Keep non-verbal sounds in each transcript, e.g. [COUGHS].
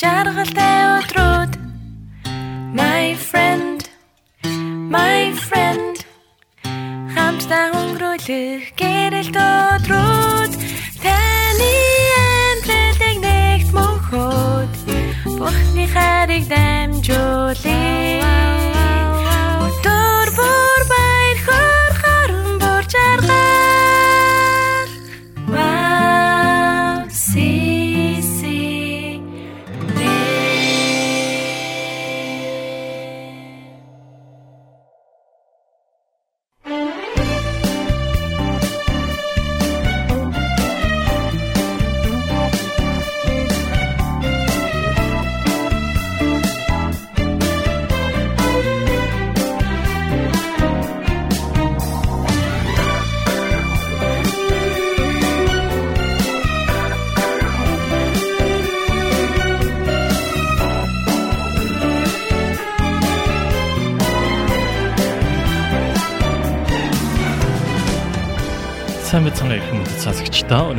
жаргалтай өдрүүд My friend My friend. Хамтдаа өнгөрүүлэх гэрэлт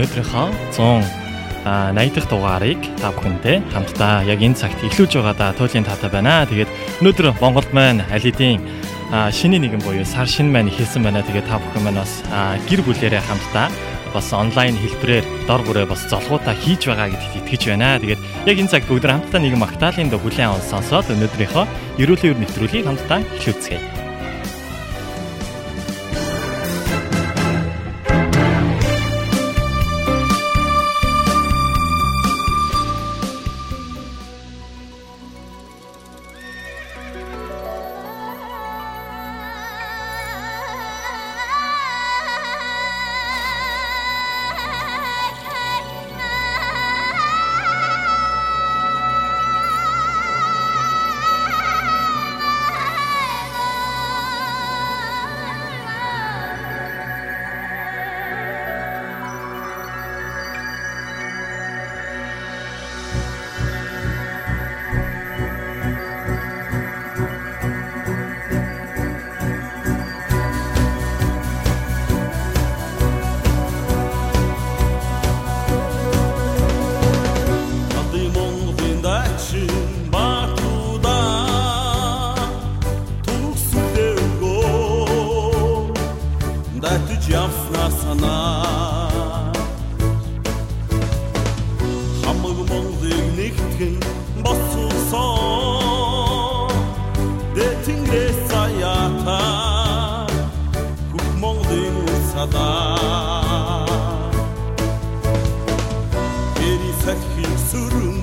өнөөдрийнхөө 100 а 80 дахь дугаарыг та бүхэндээ хамтдаа яг энэ цагт эхлүүлж байгаадаа туйлын таатай байна. Тэгээд өнөөдөр Монголд маань аль хэдийн шинэ нэгэн буюу сар шинэ маань хэлсэн байна. Тэгээд та бүхэн маань бас гэр бүлээрээ хамтдаа бас онлайн хэлбэрээр дор бүрээ бас золгоотаа хийж байгаа гэдэгт итгэж байна. Тэгээд яг энэ цаг бүгд хамтдаа нэгэн магтаалын дэ хүлээн аван сонсоод өнөөдрийнхөө ерөөлийн өр нэвтрүүлгийг хамтдаа эхлүүлцгээе. hayatı cafna sana. Hamılım oldu nikti basılsa Detin gres hayata Hukmol denilsa da. Geri sekhil sürün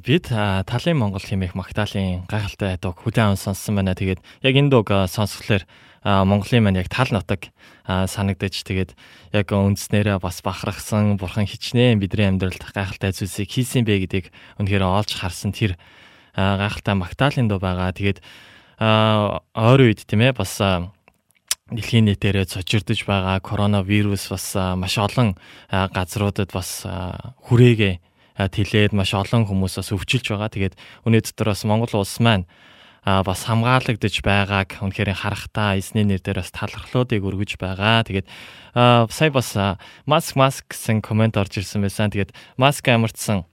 бид талын Монгол хэмээх Магдалины гайхалтай дуг хүлээн аван сонссон байна. Тэгээд яг энэ дуг сонсголоор Монголын маань яг тал нутаг санагдаж тэгээд яг үндснээрээ бас бахархсан бурхан хичнээн бидний амьдралд гайхалтай зүйлсийг хийсэн бэ гэдгийг үнэхээр олж харсан тэр гайхалтай Магдалины дуу байгаа. Тэгээд ойр үед тийм ээ бас дэлхийн нийтээрээ цочирдож байгаа коронавирус бас маш олон газруудад бас хүрээгээ тэлээд маш олон хүмүүс бас өвчилж байгаа. Тэгээд өнөө дотор бас Монгол улс маань а бас хамгаалагдж байгааг үнэхээр харахтаа эзний нэр дээр бас талархлуудыг өргөж байгаа. Тэгээд сая бас маск маск гэсэн комент орж ирсэн байсан. Тэгээд маск амарчсан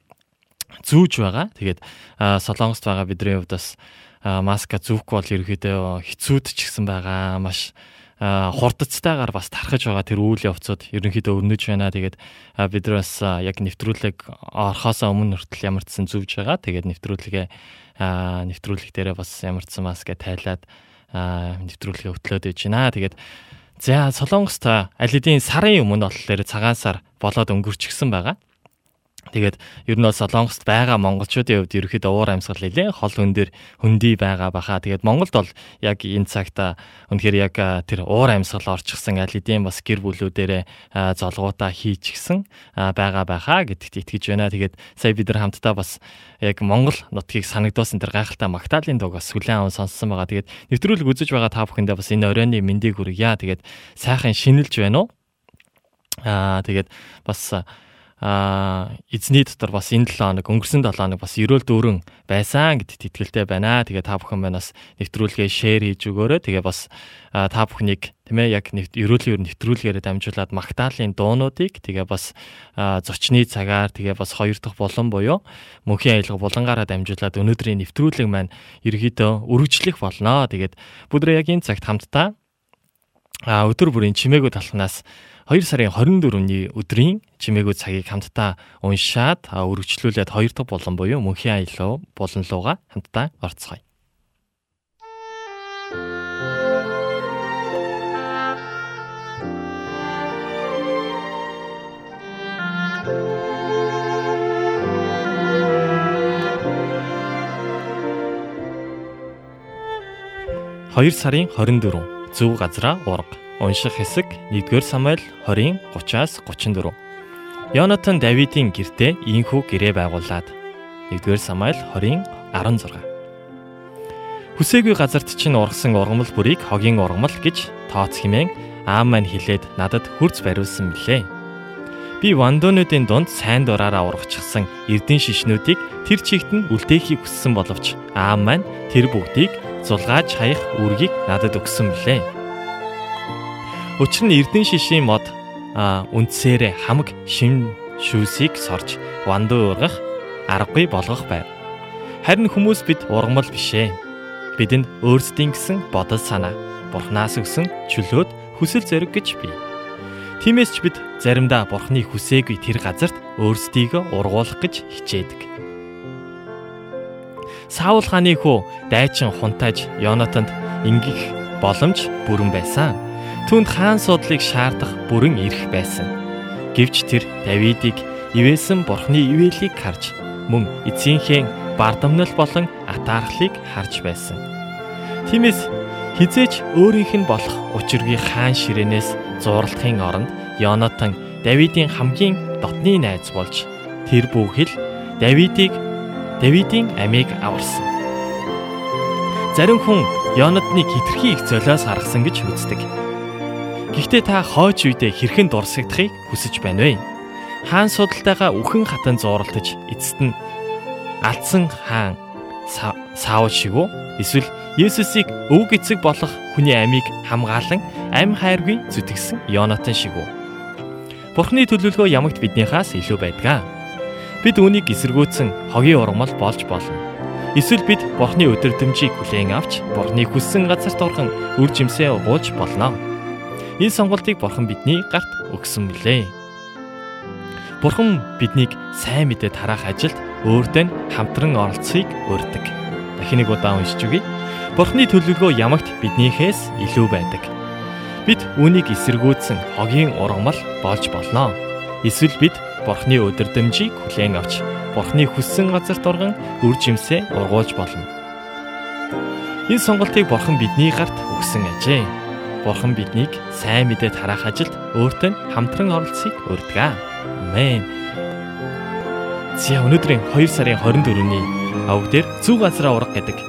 зүүж байгаа. Тэгээд солонгост байгаа бидний хувьд бас маска зүүхгүй бол ерөөдөө хэцүүд ч гэсэн байгаа. Маш хурдцтайгаар бас тархаж байгаа тэр үйл явцууд ерөнхийдөө өрнөж байна. Тэгээд бид нар бас яг нэвтрүүлэг орхосоо өмнө хүртэл ямарчсан зүвж байгаа. Тэгээд нэвтрүүлгээ нэвтрүүлэг дээрээ бас ямарчсан маска тайлаад нэвтрүүлгээ өтлөөд иж байна. Тэгээд за Солонгост аль хэдийн сарын өмнө болохоор цагаан сар болоод өнгөрчихсөн байгаа. Тэгээд ер нь бол Солонгост байгаа монголчуудын хувьд ерөөхдөө уур амьсгал нэлээ хол өндөр хөндөй байгаа баха. Тэгээд Монголд бол яг энэ цагт үнэхээр яг тэр уур амьсгал орчихсан аль хэдийн бас гэр бүлүүдээрээ золгоотаа хийчихсэн байгаа баха гэдэгт итгэж байна. Тэгээд сая бид нар хамтдаа бас яг Монгол нутгийг санагдуулсан тэр гайхалтай Магдалины дууг бас хүлээн аван сонссон байгаа. Тэгээд нэвтрүүлэг үзэж байгаа та бүхэндээ бас энэ оройны мэндийг хүргье. Тэгээд сайхан шинэлж байна уу? Аа тэгээд бас а эзний дотор бас энэ 7 хоног өнгөрсөн 7 хоног бас ерөөл дүүрэн байсан гэдэгт итгэлтэй байна. Тэгээ та бүхэн манаас нэвтрүүлгээ шеэр хийж өгөөрэй. Тэгээ бас та бүхнийг тийм ээ яг ерөөлийн нэвтрүүлгээр дамжуулаад Магдалины дуунуудыг тэгээ бас зочны цагаар тэгээ бас хоёр дахь болон буюу мөнхийн аялга булангаараа дамжуулаад өнөөдрийн нэвтрүүлэг маань ерөөдөө үргэлжлэх болно. Тэгээд бүгд яг энэ цагт хамтдаа өдөр бүрийн чимээгүй талхнаас 2 сарын 24-ний өдрийн чимээгүй цагийг хамтдаа уншаад өргөжлүүлээд хоёр дахь болон буюу мөнхийн аялал болон луга хамтдаа орцгоё. Хоёр сарын 24 зөв газраа урга Унших хэсэг 1-р Самуэль 20-ын 30-аас 34. Йонатан Давидын гэртээ ийхүү гэрээ байгуулад 1-р Самуэль 20-ын 16. Хүсээгүй газарт чинь ургасан ургамал бүрийг хогийн ургамал гэж тооц химэн аам маань хилээд надад хурц бариулсан билээ. Би вандонуудын дунд сайн дураараа ургачихсан эрдэн шишнүүдийг тэр чигт нь үлдээхийг хүссэн боловч аам маань тэр бүгдийг зулгааж хаях үргийг надад өгсөн билээ. Учир нь Эрдэн шишийн мод үндсээрээ хамаг шим шүүсийг сорж вандуу ургах аргагүй болгох байв. Харин хүмүүс бид ургамал бишээ. Бидэнд өөрсдийн гэсэн бодол санаа, бурхнаас өгсөн чөлөөт хүсэл зориг гэж бий. Тиймээс ч бид заримдаа бурхны хүсээгүй тэр газарт өөрсдийгөө ургуулах гэж хичээдэг. Саул хааны хүү дайчин хунтааж Йонатанд ингэх боломж бүрэн байсан. Түүнд хаан судлыг шаардах бүрэн эрх байсан. Гэвч тэр Давидыг ивээсэн бурхны ивэлийг харж мөн эцсийнхээ бардамнал болон атаархлыг харж байсан. Тиймээс хизээч өөрийнх нь болох учиргийн хаан ширээнээс зурлахын оронд Йонатан Давидын хамгийн дотны найз болж тэр бүхэл Давидыг Давидын амийг аварсан. Зарим хүн Йонатныг хитрхи их золиос харгасан гэж үздэг. Гэхдээ та хойч үедээ хэрхэн дурсагдахыг хүсэж байна вэ? Хаан судалтайгаа үхэн хатан зууралтаж эцэст нь алдсан хаан Саул шиг үү? Эсвэл Есүсийг өв эцэг болох хүний амийг хамгаалan ам хайргүй зүтгэсэн Йонатан шиг үү? Бурхны төлөвлөгөө ямагт биднийхээс илүү байдгаа. Бид үүнийг эсэргүүцэн хогийн ургамал болж болно. Эсвэл бид Бурхны өдөрдөмжийг хүлээн авч Бурхны хүссэн газарт орхон үр жимсээ угуулж болно. Энэ сонголтыг Бурхан бидний гарт өгсөн билээ. Бурхан биднийг сайн мэдээ тараах ажилд өөртөө хамтран оролцохыг урьдаг. Дахин нэг удаа уншиж үгэй. Бурханы төлөвлөгөө ямагт биднийхээс илүү байдаг. Бид үүнийг эсэргүүцсэн хогийн ургамал болж болно. Эсвэл бид Бурханы өдөрдмжийг хүлээн авч Бурхны хүссэн газарт оргон үр жимсээ ургуулж болно. Энэ сонголтыг Бурхан бидний гарт өгсөн ажээ. Бурхан биднийг сайн мэдээ тараах ажилд өөртөө хамтран оролцохыг урьдаг. Амен. Зя өнөөдрийн 2 сарын 24-ний авг дээр зүг газраа урах гэдэг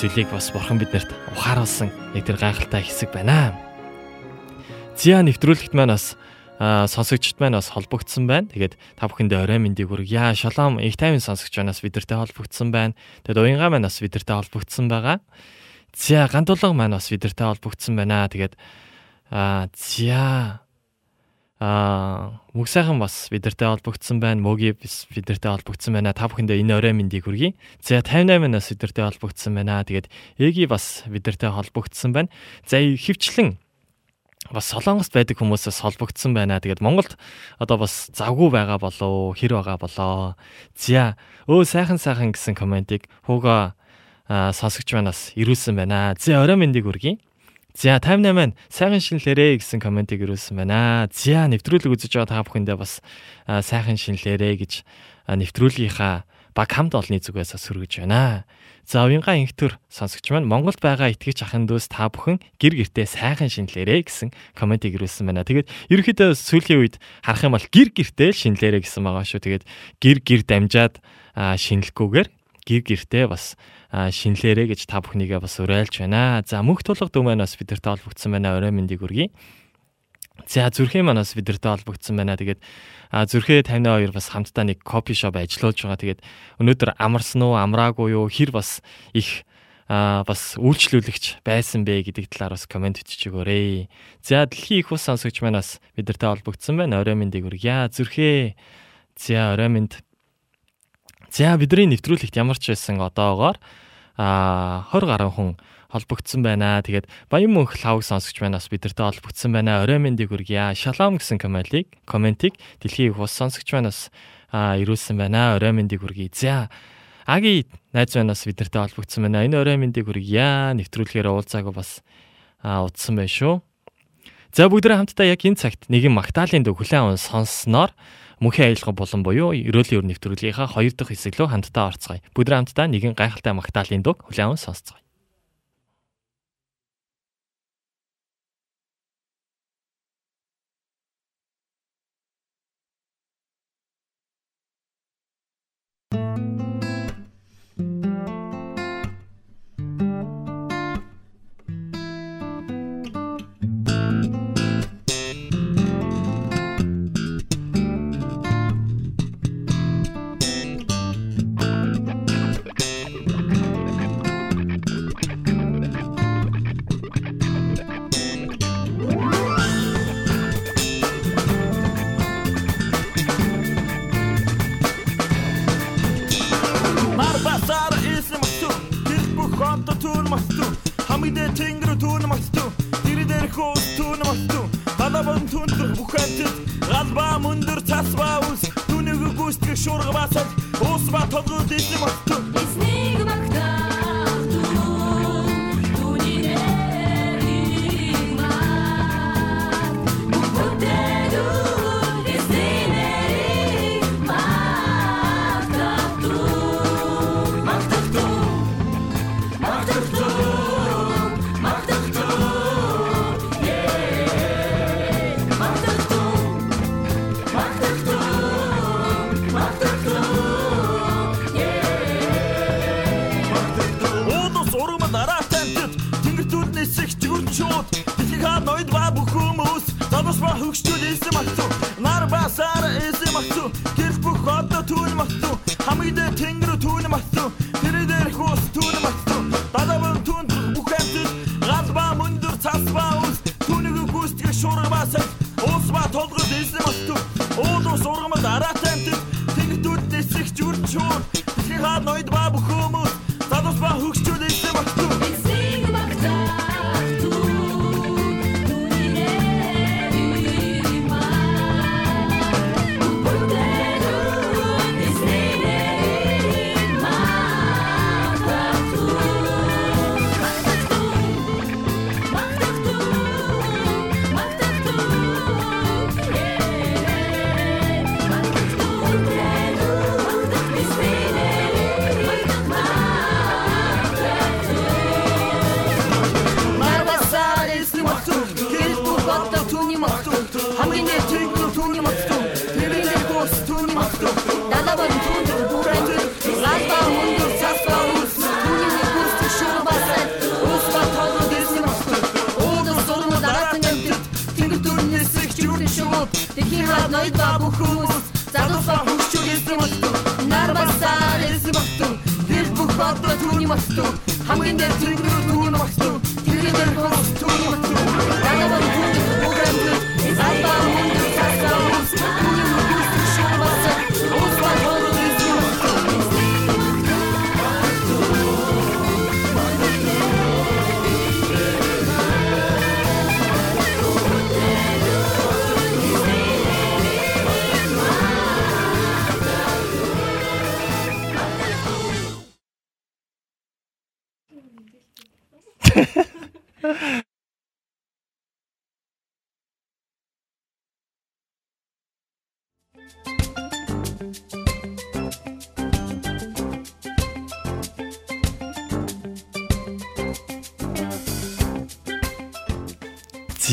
зүйлийг бас Бурхан биднэрт ухааруулсан нэг тэр гайхалтай хэсэг байна. Зя нэвтрүүлэгт маань бас сонсогчд маань бас холбогдсон байна. Тэгээд та бүхэндээ орой мэндийг хүргье. Шалом их тайван сонсогч манаас бидэртэй холбогдсон байна. Тэгээд уянга маань бас бидэртэй холбогдсон байгаа. За гандулга маань бас бидэртэй холбогдсон байна. Тэгээд аа зя аа мөгсайхан бас бидэртэй холбогдсон байна. Мөги бидэртэй холбогдсон байна. Та бүхэндээ энэ орой мэндийг хүргье. За 58-аас бидэртэй холбогдсон байна. Тэгээд эги бас бидэртэй холбогдсон байна. За хөвчлэн бас Солонгост байдаг хүмүүсээс холбогдсон байна. Тэгээд Монголд одоо бас завгүй байгаа болоо, хэр байгаа болоо. Зя өө сайхан сайхан гэсэн комментиг хууга сонсогч манаас ирүүлсэн байна. Зя орой мэндийг үргэе. За 58 маань сайхан шинэлэрээ гэсэн комментиг ирүүлсэн байна. За нэвтрүүлэг үзэж байгаа та бүхэндээ бас сайхан шинэлэрээ гэж нэвтрүүлгийнхаа баг хамт олонний зүгээс сөргөж байна. За уянга инхтөр сонсогч маань Монголд байгаа итгэж ахын дүүс та бүхэн гэр гертээ сайхан шинэлээрэ гэсэн комментиг ирүүлсэн байна. Тэгээд ерөнхийдөө сүүлийн үед харах юм бол гэр гертээ шинэлээрэ гэсэн байгаа шүү. Тэгээд гэр гэр дамжаад шинэлгүйгээр гэр гертээ бас шинэлээрэ гэж та бүхнийгээ бас уриалж байна. За мөнх тулга дүү маань бас бидэртэй холбогдсон байна. Орой мэндийг хүргэе. За зүрхийн манаас бидэртэй холбогдсон байна. Тэгээд зүрхээ 52 бас хамтдаа нэг кофе шоп ажиллуулж байгаа. Тэгээд өнөөдөр амарсан уу, амраагүй юу, хэр бас их а бас үйлчлүүлэгч байсан бэ гэдэг талаар бас комент бичиж өгөөрэй. За дэлхийн их ус сонсогч манаас бидэртэй холбогдсон байна. Орой мэндийг хүргье. Зүрхээ. За орой мэнд. За бидний нэвтрүүлэгт ямар ч байсан одоогоор а 20 гаруй хүн холбогдсон байна. Тэгээд Баян мөнх лавг сонсогч манаас бидэртэй холбогдсон байна. Орой мэндийг хүргье. Шалом гэсэн комментиг комментиг дэлхийн их ус сонсогч манаас ирүүлсэн байна. Орой мэндийг хүргье. За Аги найз манаас бидэртэй холбогдсон байна. Энэ орой мэндийг хүргье. Нэвтрүүлгээр уулзаагүй бас удсан байна шүү. За бүгдээ хамтдаа яг энэ цагт нэгэн Магдалины дүү хүлээн аван сонссноор мөнхийн аялга болон буюу ерөөлийн өр нэвтрүүлгийнхаа хоёр дахь хэсэг рүү хамтдаа орцгоё. Бүгдээ хамтдаа нэгэн гайхалтай Магдалины дүүг хүлээн аван сонсцгоё.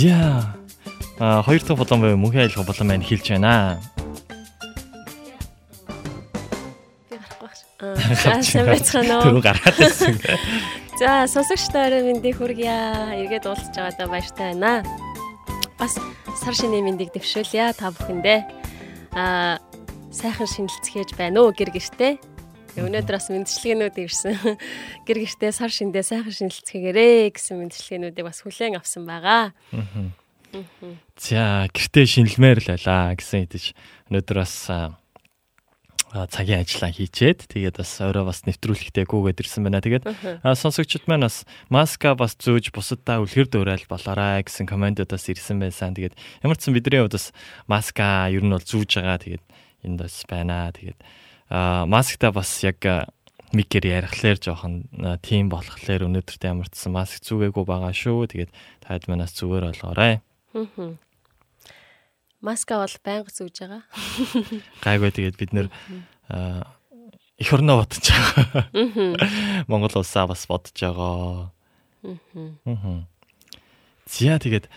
За. А хоёр дахь болон бай мөнхийн айлга болон маань хэлж байна. Би гарахгүй байна. [LAUGHS] Аа сайн байцгаана уу? Түрүү гаргаад ирсэн. [LAUGHS] За сонсогчдоо мэндийг хүргье. Эргээд уулзж байгаадаа баяртай байна. Бас сар шинэ мэндийг дэвшүүлье та бүхэндээ. Аа сайхан шинэлцгээж байна уу гэр гэртээ. Өнөөдөр бас мэдчилгээнүүд ирсэн. Гэр гэртээ сар шиндээ сайхан шинэлцгээгээрээ гэсэн мэдчилгээнүүдийг бас хүлээн авсан байгаа. За гэртээ шинэлмээр л байлаа гэсэн идэж өнөөдөр бас цагийн ажиллаа хийчээд тэгээд бас өөрөө бас нэвтрүүлэгтээ гүгээд ирсэн байна. Тэгээд сонсогчд маань бас маска бас зөөж бусаддаа үлгэр дуурайл болоорой гэсэн комментуудаас ирсэн байсан. Тэгээд ямар ч сан бидний хувьд бас маска ер нь бол зүүж байгаа. Тэгээд энд бас байна. Тэгээд маскта бас яг микер ярихлаар жоохон тим болохлээр өнөөдөртөө ямарчсан маск зүгээгүй байгаа шүү. Тэгээд таад манаас зүгээр болгоорой. Аа. Маска бол байнга зүүж байгаа. [LAUGHS] Гайгүй тэгээд бид нэр эх орноо бодож байгаа. [LAUGHS] Монгол улсаа бас бодож байгаа. Аа. Зя тэгээд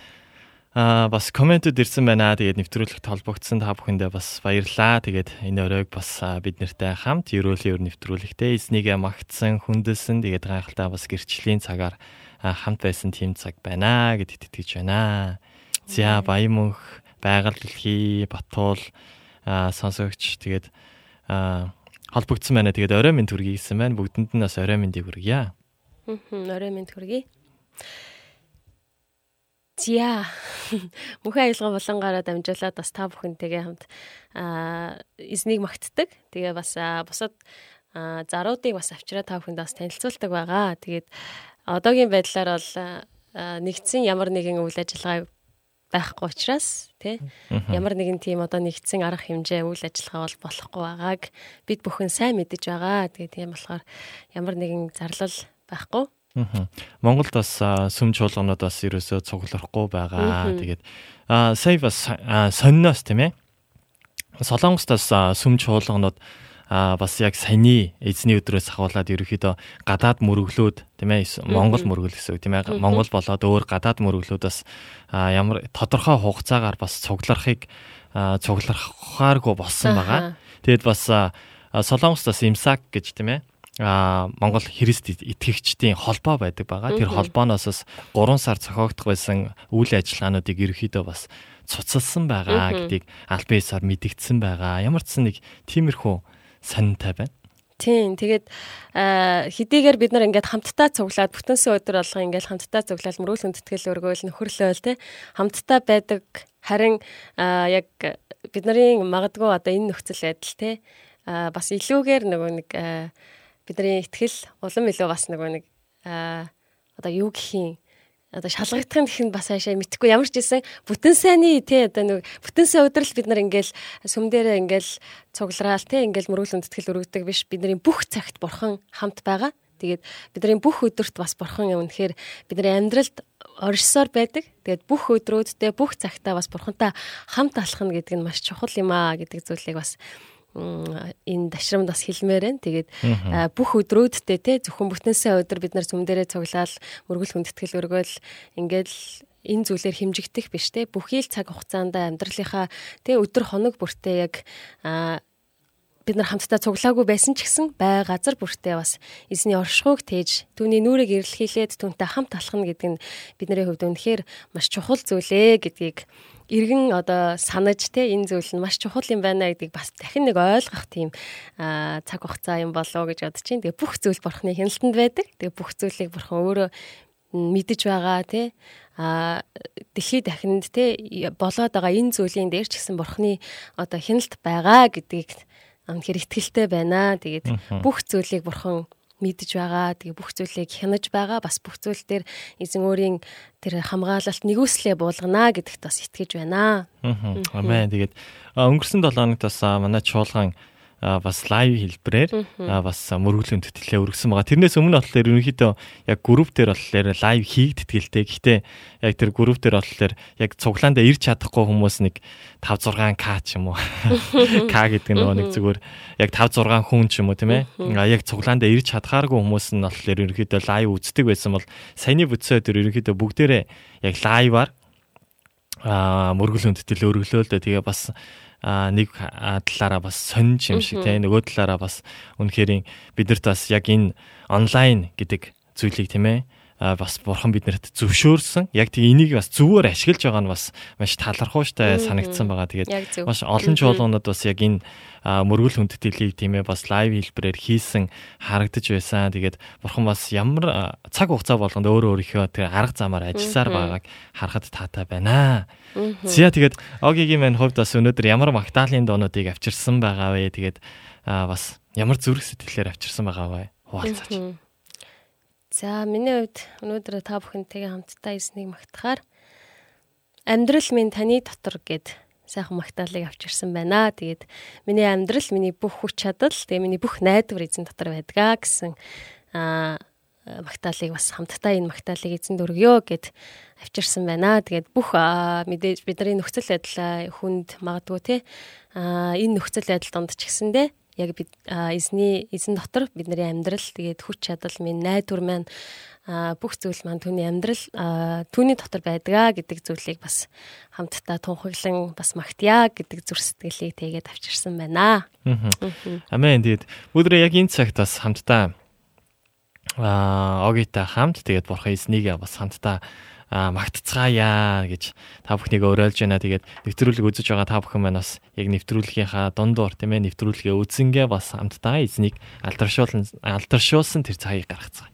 Аа бас комментүүд ирсэн байна. Тэгээд нэвтрүүлэгт холбогдсон та бүхэндээ бас баярлалаа. Тэгээд энэ өрөөг бас бид нартай хамт ерөөлийн өр нэвтрүүлэгтээ эзнийгээ магтсан, хүндэлсэн. Тэгээд гайхалтай бас гэрчлийн цагаар хамт байсан тийм цаг байна гэдэгт итгэж байна. За баян мөнх, байгаль дэлхий, Батуул сонсогч тэгээд холбогдсон байна. Тэгээд орой минь төргий гэсэн байна. Бүгдэнд нь бас орой миньдийг хүргье. Аа орой минь төргий. Зя. Мөнхийн аялга болонгаараа дамжуулаад бас та бүхэнтэйгээ хамт аа эзнийг магтдаг. Тэгээ бас бусад заруудыг бас авчираа та бүхэнд бас танилцуулдаг байгаа. Тэгээд одоогийн байдлаар бол нэгдсэн ямар нэгэн үйл ажиллагаа байхгүй учраас тий ямар нэгэн тийм одоо нэгдсэн арга хэмжээ үйл ажиллагаа бол болохгүй байгааг бид бүхэн сайн мэдэж байгаа. Тэгээд тийм болохоор ямар нэгэн зарлал байхгүй Монголд бас сүм чуулганууд бас ерөөсөө цуглахгүй байгаа. Тэгээд сая бас сонноос тийм ээ. Солонгостоос сүм чуулганууд а бас яг саяны эзний өдрөөс ахуулаад ерөөхдөө гадаад мөрөглөөд тийм ээ Монгол мөргөл гэсэн үг тийм ээ. Монгол болоод өөр гадаад мөрөглөөдөөс ямар тодорхой хугацаагаар бас цугларахыг цуглархааргүй болсон байгаа. Тэгэд бас Солонгостоос имсак гэж тийм ээ а Монгол Христ итгэгчдийн холбоо байдаг байгаа. Тэр холбооноос 3 сар зохиогдох байсан үйл ажиллагаануудыг ерөөхдөө бас цуцалсан байгаа гэдгийг аль биесаар мэдгдсэн байгаа. Ямар ч нэг тиймэрхүү сонинтай байна. Тийм. Тэгээд хэдийгээр бид нар ингээд хамтдаа цуглаад бүтэнсэн өдөр болго ингээд хамтдаа цуглаад мөрөөл хүндэтгэл өргөөл нөхөрлөөл те хамтдаа байдаг харин яг бидний магадгүй одоо энэ нөхцөл байдал те бас илүүгээр нөгөө нэг бидний ихтгэл улам илүү бас нөгөө нэг аа одоо юу гэх юм одоо шалгагдах нь нь бас хаашаа мэдхгүй ямар ч гэсэн бүтэн сайнны тий одоо нэг бүтэн сайн өдрөл бид нар ингээл сүм дээрээ ингээл цуглараал тий ингээл мөрөглөнд тэтгэл өргөдөг биш бидний бүх цагт бурхан хамт байгаа. Тэгээд бидний бүх өдөрт бас бурхан үнэхээр бидний амьдралд оршсоор байдаг. Тэгээд бүх өдрүүддээ бүх цагтаа бас бурхантай хамт алхах нь гэдэг нь маш чухал юм аа гэдэг зүйлийг бас энэ дашрамд бас хэлмээр байна. Тэгээд бүх өдрүүддээ те зөвхөн бүтэнсээ өдөр бид нар зүм дээрээ цуглаал мөргөл хүндэтгэл өргөөл ингээд энэ зүйлээр хэмжигдэх биш те бүхий л цаг хугацаанд амьдралынхаа те өдөр хоног бүртээ яг бид нар хамтдаа цуглаагүй байсан ч гэсэн бай газар бүртээ бас эзний оршихуйг тээж түүний нүрийг эрэлхийлээд түүнтэй хамт алхна гэдэг нь бидний хувьд үнэхээр маш чухал зүйлээ гэдгийг иргэн одоо санаж те энэ зүйл нь маш чухал юм байна гэдгийг бас дахин нэг ойлгох тийм цаг хугацаа юм болоо гэж бодож чинь. Тэгээ бүх зүйл бурхны хяналтанд байдаг. Тэгээ бүх зүйлийг бурхан өөрөө мэдэж байгаа тий а дэлхийд дахинд те болоод байгаа энэ зүйлийн дээр ч гэсэн бурхны одоо хяналт байгаа гэдгийг үнэхээр ихтгэлтэй байна. Тэгээд бүх зүйлийг бурхан мэдж байгаа. Тэгээ бүх зүйлийг хянаж байгаа. Бас бүх зүйл дээр эзэн өөрийн тэр хамгаалалт нэгүслээ буулгана гэдэгт бас итгэж байна. Амен. Тэгээд өнгөрсөн 7 хоногт бас манай чуулган бас лайв хэлбэрээр бас мөргөлийн тэтгэлээ өргөсөн байгаа. Тэрнээс өмнө болохоор ерөнхийдөө яг групп дээр болохоор лайв дээ. Гэхдээ яг тэр групп дээр болохоор яг цуглаандаа ирч чадахгүй хүмүүс нэг 5 6 к ч юм уу. [LAUGHS] К гэдэг нөгөө нэг зүгээр яг 5 6 хүн ч юм уу тийм ээ. Яг цуглаандаа ирч чадхааргүй хүмүүс нь болохоор ерөнхийдөө лайв үздэг байсан бол саяны бүтсээ тэр ерөнхийдөө бүгдээрээ яг лайваар а мөргөл хүндэтгэл өргөлөөл дээ. Тэгээ бас а нэг талаараа бас сонж юм шиг тийм нөгөө талаараа бас үнэхээр бидэрт бас яг энэ онлайн гэдэг зүйлийг тийм ээ бас бурхан биднэрт зөвшөөрсөн. Яг тийм энийг бас зөвөр ашиглаж байгаа нь бас маш талархууштай санагдсан байгаа. Тэгээд маш олон чуулганууд бас яг энэ мөргөл хүндэтгэлийг тийм ээ бас лайв хэлбэрээр хийсэн харагдаж байсан. Тэгээд бурхан бас ямар цаг хугацаа болгонд өөрөө өөрийнхөө тэр арга замаар ажилласаар байгааг харахад таатай байна. Зя тэгээд Огигийн мань хувьд бас өнөөдөр ямар магтаалын доонуудыг авчирсан байгаа вэ? Тэгээд бас ямар зүрх сэтгэлээр авчирсан байгаа вэ? Хуваалцаач. За миний хувьд өнөөдөр та бүхэнтэйгээ хамтдаа эснийг магтахаар амьдрал минь таны дотор гэд сайхан магтаалыг авч ирсэн байна. Тэгээд миний амьдрал, миний бүх хүч чадал, тэгээ миний бүх найдвар эзэн дотор байдгаа гэсэн аа магтаалыг бас хамтдаа энэ магтаалыг эзэнд өргөё гэд авчирсан байна. Тэгээд бүх мэдээж бидний нөхцөл байдал хүнд магадгүй те а энэ нөхцөл байдал донд ч гэсэндээ яг бид эзний эзэн дотор бидний амьдрал тэгээд хүч чадал минь найдвар маань бүх зүйл маань түүний амьдрал түүний дотор байдгаа гэдэг зүйлийг бас хамтдаа тунхаглан бас магтъя гэдэг зүр сэтгэлийг тэгээд авчирсан байна. Амен. Тэгээд өдрөө яг энэ цагт бас хамтдаа аа огита хамт тэгээд бурхан эзнийг бас хамтдаа магтцгаая гэж та бүхнийг уриалж байна. Тэгээд нэвтрүүлэг үзэж байгаа та бүхэн маань бас яг нэвтрүүлгийнхаа дундуур тийм ээ нэвтрүүлгээ үзэнгээ бас хамтдаа эзнийг алдаршуулсан алдаршуулсан тэр цагийг гаргацгаая.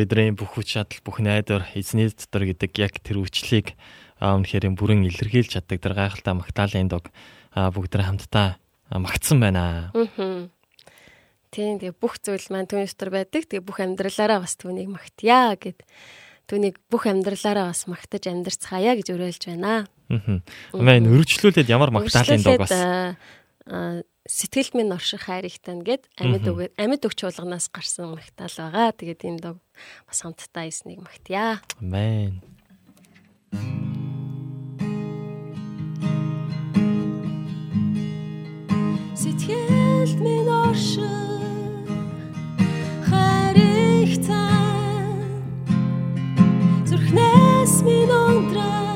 Бидний бүх хүч чадал, бүх найдвар эзний дотор гэдэг яг тэр үчлийг үнэхээр бүрэн илэрхийлж чаддаг тэр гайхалтай магтаалын дог бүгд тэ хамтдаа магтсан байна. Тийм тэгээ бүх зүйл маань түүний дотор байдаг. Тэгээ бүх амьдралаараа бас түүнийг магтъя гэд түүнийг бүх амьдралаараа бас магтаж амьдрцгаая гэж уриалж байна. Аа. Амин өргөжлүүлээд ямар магтаалын дог бас сэтгэлд минь орших хайртай гэд амьд үг амьд үг чуулганаас гарсан магтаал байгаа. Тэгээд энэ дог бас хамтдаа эснийг магтъя. Амен. Сэтгэлд минь орших хайртай зүрхнээс минь ундраа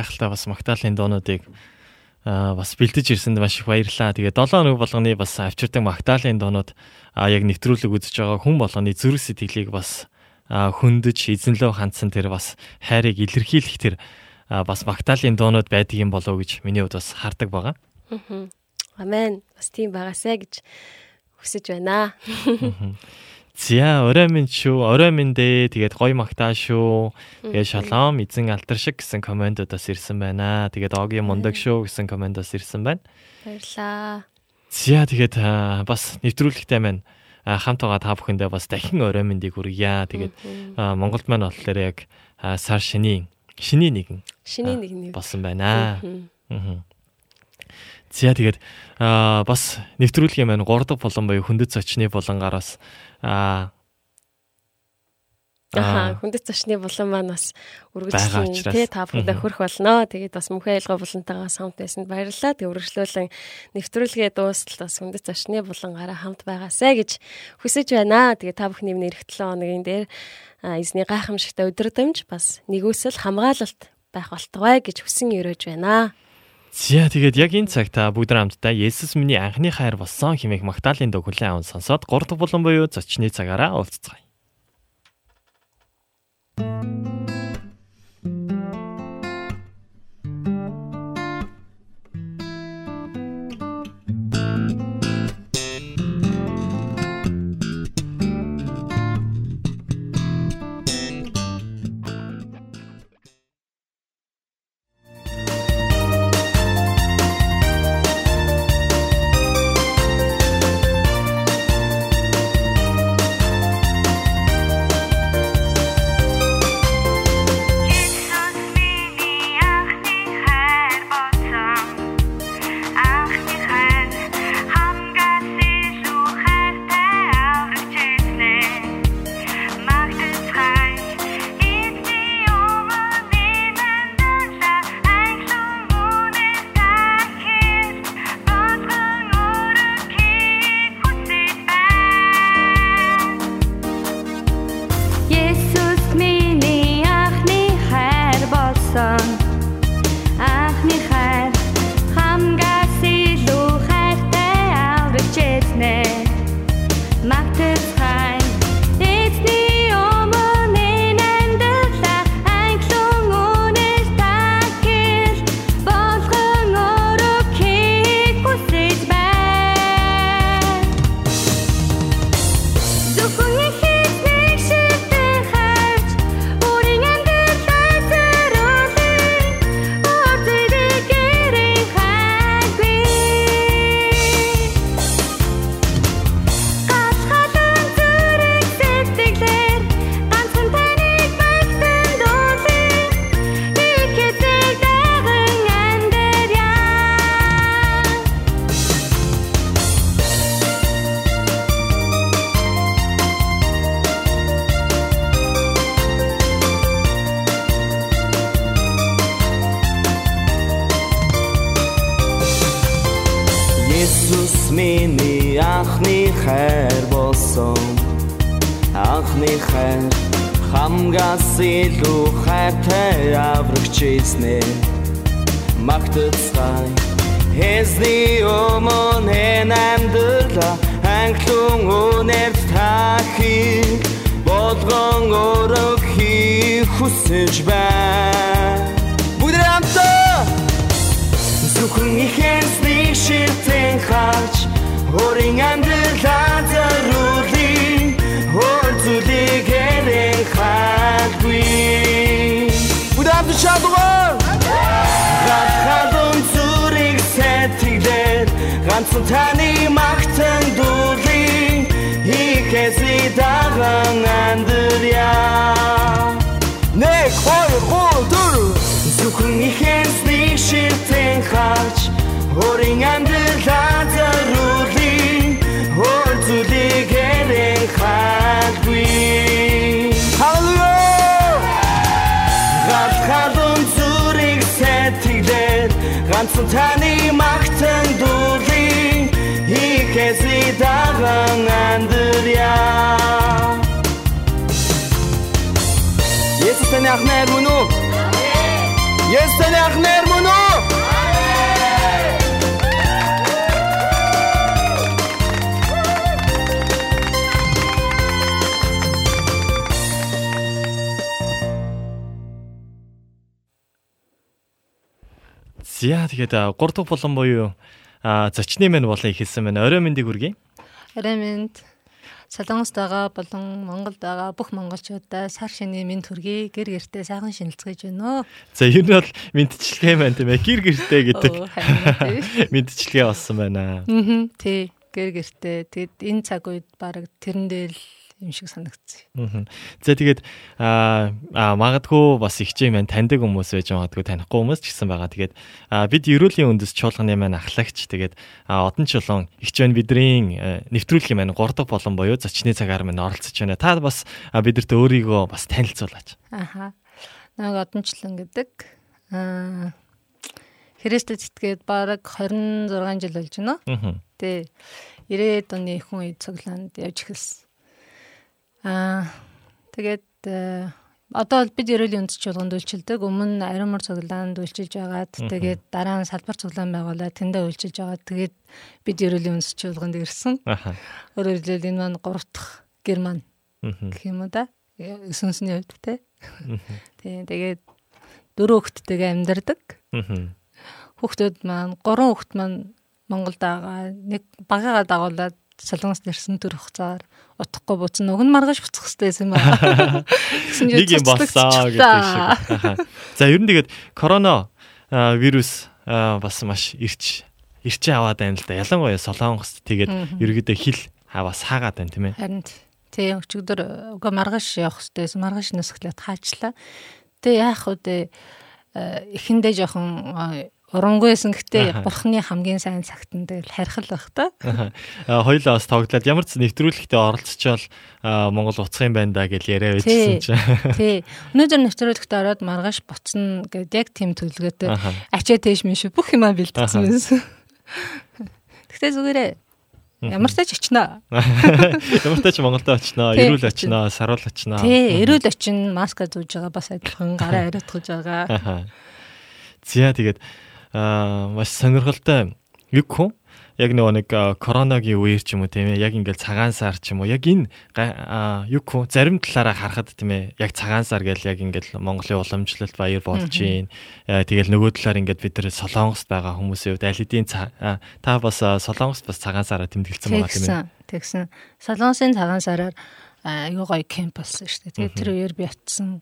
гайхалтай бас магтаалын доонуудыг аа бас бэлдэж ирсэнд маш их баярлалаа. Тэгээд 7 өнөг болгоны бас авчирдаг магтаалын доонууд аа яг нэвтрүүлэг үзэж байгаа хүн болгоны зүрх сэтгэлийг бас аа хөндөж эзэнлөө хандсан тэр бас хайрыг илэрхийлэх тэр аа бас магтаалын доонууд байдаг юм болов гэж миний хувьд бас хардаг байгаа. Амен. Бас тийм байгаасай гэж хүсэж байна. За орой минь шүү, орой минь дээ. Тэгээд гоё магтаа шүү. Тэгээд шалом эзэн алтар шиг гэсэн комментодоос ирсэн байна. Тэгээд огийн мундаг шүү гэсэн комментоос ирсэн байна. Баярлаа. За тэгээд бас нэвтрүүлэгтэй маань аа, хамт байгаа та бүхэндээ бас дахин орой мэндийг хүргье. Тэгээд Монголд маань болохоор яг сар шинийн шинийн нэгэн Шиний аа, нэг нэг. болсон байна. Аа. За тэгээд аа, бас нэвтрүүлгийн маань 3 дахь болон буюу хөндөд зочны болонгаараас аа Аха хүндэт зочны булан маань бас үргэлжлэн тий та бүхэндээ хүрэх болно. Тэгээд бас мөнхөө айлгой булантайгаа хамт байсанд баярлалаа. Тэгээд үргэлжлүүлэн нэвтрүүлгээ дуустал бас хүндэт зочны булангаараа хамт байгаасай гэж хүсэж байна. Тэгээд та бүхний минь эх 7 хоногийн дээр эзний гайхамшигтай өдрөдөмж бас нэгүсэл хамгаалалт байх болтугай гэж хүсэн өрөөж байна. За тэгээд яг энэ цаг та бүгд хамтдаа Есүс миний анхны хайр болсон хэмээх магтаалын дог хүлээн аван сонсоод 3 дахь булан буюу зочны цагаараа уулзцгаая. Аврагч эзнээ магтцгаая Хэзний өмнө хэн амьдрала анхлын үнээр тахи. Болгон өрөөхий хүсэж байна Бүгд хамтдаа Зөвхөн ихэсний ширтэн хач. Өөрийн амьдралаа Ганцхан таны магтан дуулын Хийхээсний даган амьдря Нэг, хоёр, гол, дөрөв. Зөвхөн ихэсний ширтэн хач Өөрийн амьдралаа зориулын Өөр зүйлийг эрен хатгүй Халлелуя Галхалун зүрийг сэтгэлээр ганцхан таны магтан дуулын даган амьдря Есүс таны ах найр мөн үү? Есүс таны ах найр мөн үү? За тэгээд 3 дахь болон буюу а зочны мэн болон ихэлсэн мэн орой мэндийг хүргэе. Араминд Солонгост байгаа болон Монголд байгаа бүх монголчуудаа сар шинийн мэд төргий гэр гертэ сайхан шинэлцгээж байна. За ер нь бол мэдчилгээ маань тийм ээ гэр гэртэй гэдэг [LAUGHS] мэдчилгээ болсон байна. Аа. Тий. Гэр гертэ. Тэгэд энэ цаг үед баг тэрэн дээр л юм шиг санагдсан. За тэгээд аа магадгүй бас их чинь маань таньдаг хүмүүс байж магадгүй танихгүй хүмүүс ч гэсэн байгаа. Тэгээд бид ерөөлийн үндэс чуулганы маань ахлагч тэгээд одон чулуун их чинь бидний э, нэвтрүүлгийн маань 3 дахь болон буюу зочны цагаар маань оролцож байна. Та бас бидэрт өөрийгөө бас танилцуулаач. Аха. Нэг одончлон гэдэг аа Христэд итгээд баг 26 жил болж байна. Тэ 90-ад оны хүн үед цуглаанд явж эхэлсэн. Аа тэгээд э, одоо бид ерөөлийн үндэс чуулганд үйлчилдэг. Өмнө аримар цуглаанд үйлчилж байгаад тэгээд дараа нь салбар цуглаан байгуулаад тэндээ үйлчилж байгаад тэгээд бид ерөөлийн үндэс чуулганд ирсэн. Өөрөөр хэлбэл энэ маань 3 дахь Мгм. гэх юм уу да? Сүнсний хувьд те. Тийм тэгээд дөрөв хүүхэдтэйгээ амьдардаг. Хүүхдүүд маань гурван хүүхэд маань Монголд байгаа. Нэг багаагаа дагуулад Солонгост ирсэн төр хугацаар утахгүй буцсан. Уг нь маргааш буцах хэрэгтэй юм байна. [LAUGHS] Нэг юм болсон гэдэг шиг. За ер нь тэгээд корона вирус бас маш ирч ирчээ аваад байна л да. Ялангуяа Солонгост тэгээд ерөөдөө хил хаваас хаагаад байна тийм ээ. Харин тий өчигдөр уга маргааш явах хэрэгтэй байсан. Маргааш нэсгэлээд хаачлаа. Тэ яах вэ? Эхэндээ жоохон а, урангуйсэн гэхдээ бурхны хамгийн сайн цагтан тэгэл харих л байх та. Аа, Хоёулаа бас тоглоод ямар ч нэвтрүүлэгтээ оролцчихвол аа, Монгол уцах юм байна да гэж яриа байжсэн чинь. [LAUGHS] Тий. Өнөөдөр нэвтрүүлэгт ороод маргааш буцна гэд яг тийм төлөвлөгөөтэй ачаа тийш мэн шүү бүх юмаа Аха. байсан. Тэгтээ зүгээрээ ямар ч тач очноо. [LAUGHS] Ямар ч тач Монголд очноо, эрүүл очноо, саруул очноо. Тий, эрүүл очин маска зүүж байгаа бас адилхан гараа [LAUGHS] ариутгаж байгаа. Аха. За тэгээд аа маш сонирхолтой юг хүн яг нөгөө нэг коронагийн үеэр ч юм уу тийм ээ? Яг ингээл цагаан сар ч юм уу? Яг энэ юг хүн зарим талаараа харахад тийм ээ яг цагаан сар гэж яг ингээл Монголын уламжлалт баяр болж гин. Тэгэл нөгөө талаар ингээд бид нар солонгост байгаа хүмүүсийн хувьд аль хэдийн та бас солонгост бас цагаан сараа тэмдэглэсэн байгаа тийм ээ? Тэгсэн. Солонгосын цагаан сараар аа, аюу гоё кемп болсон шүү дээ. Тэгээд тэр үеэр би очсон.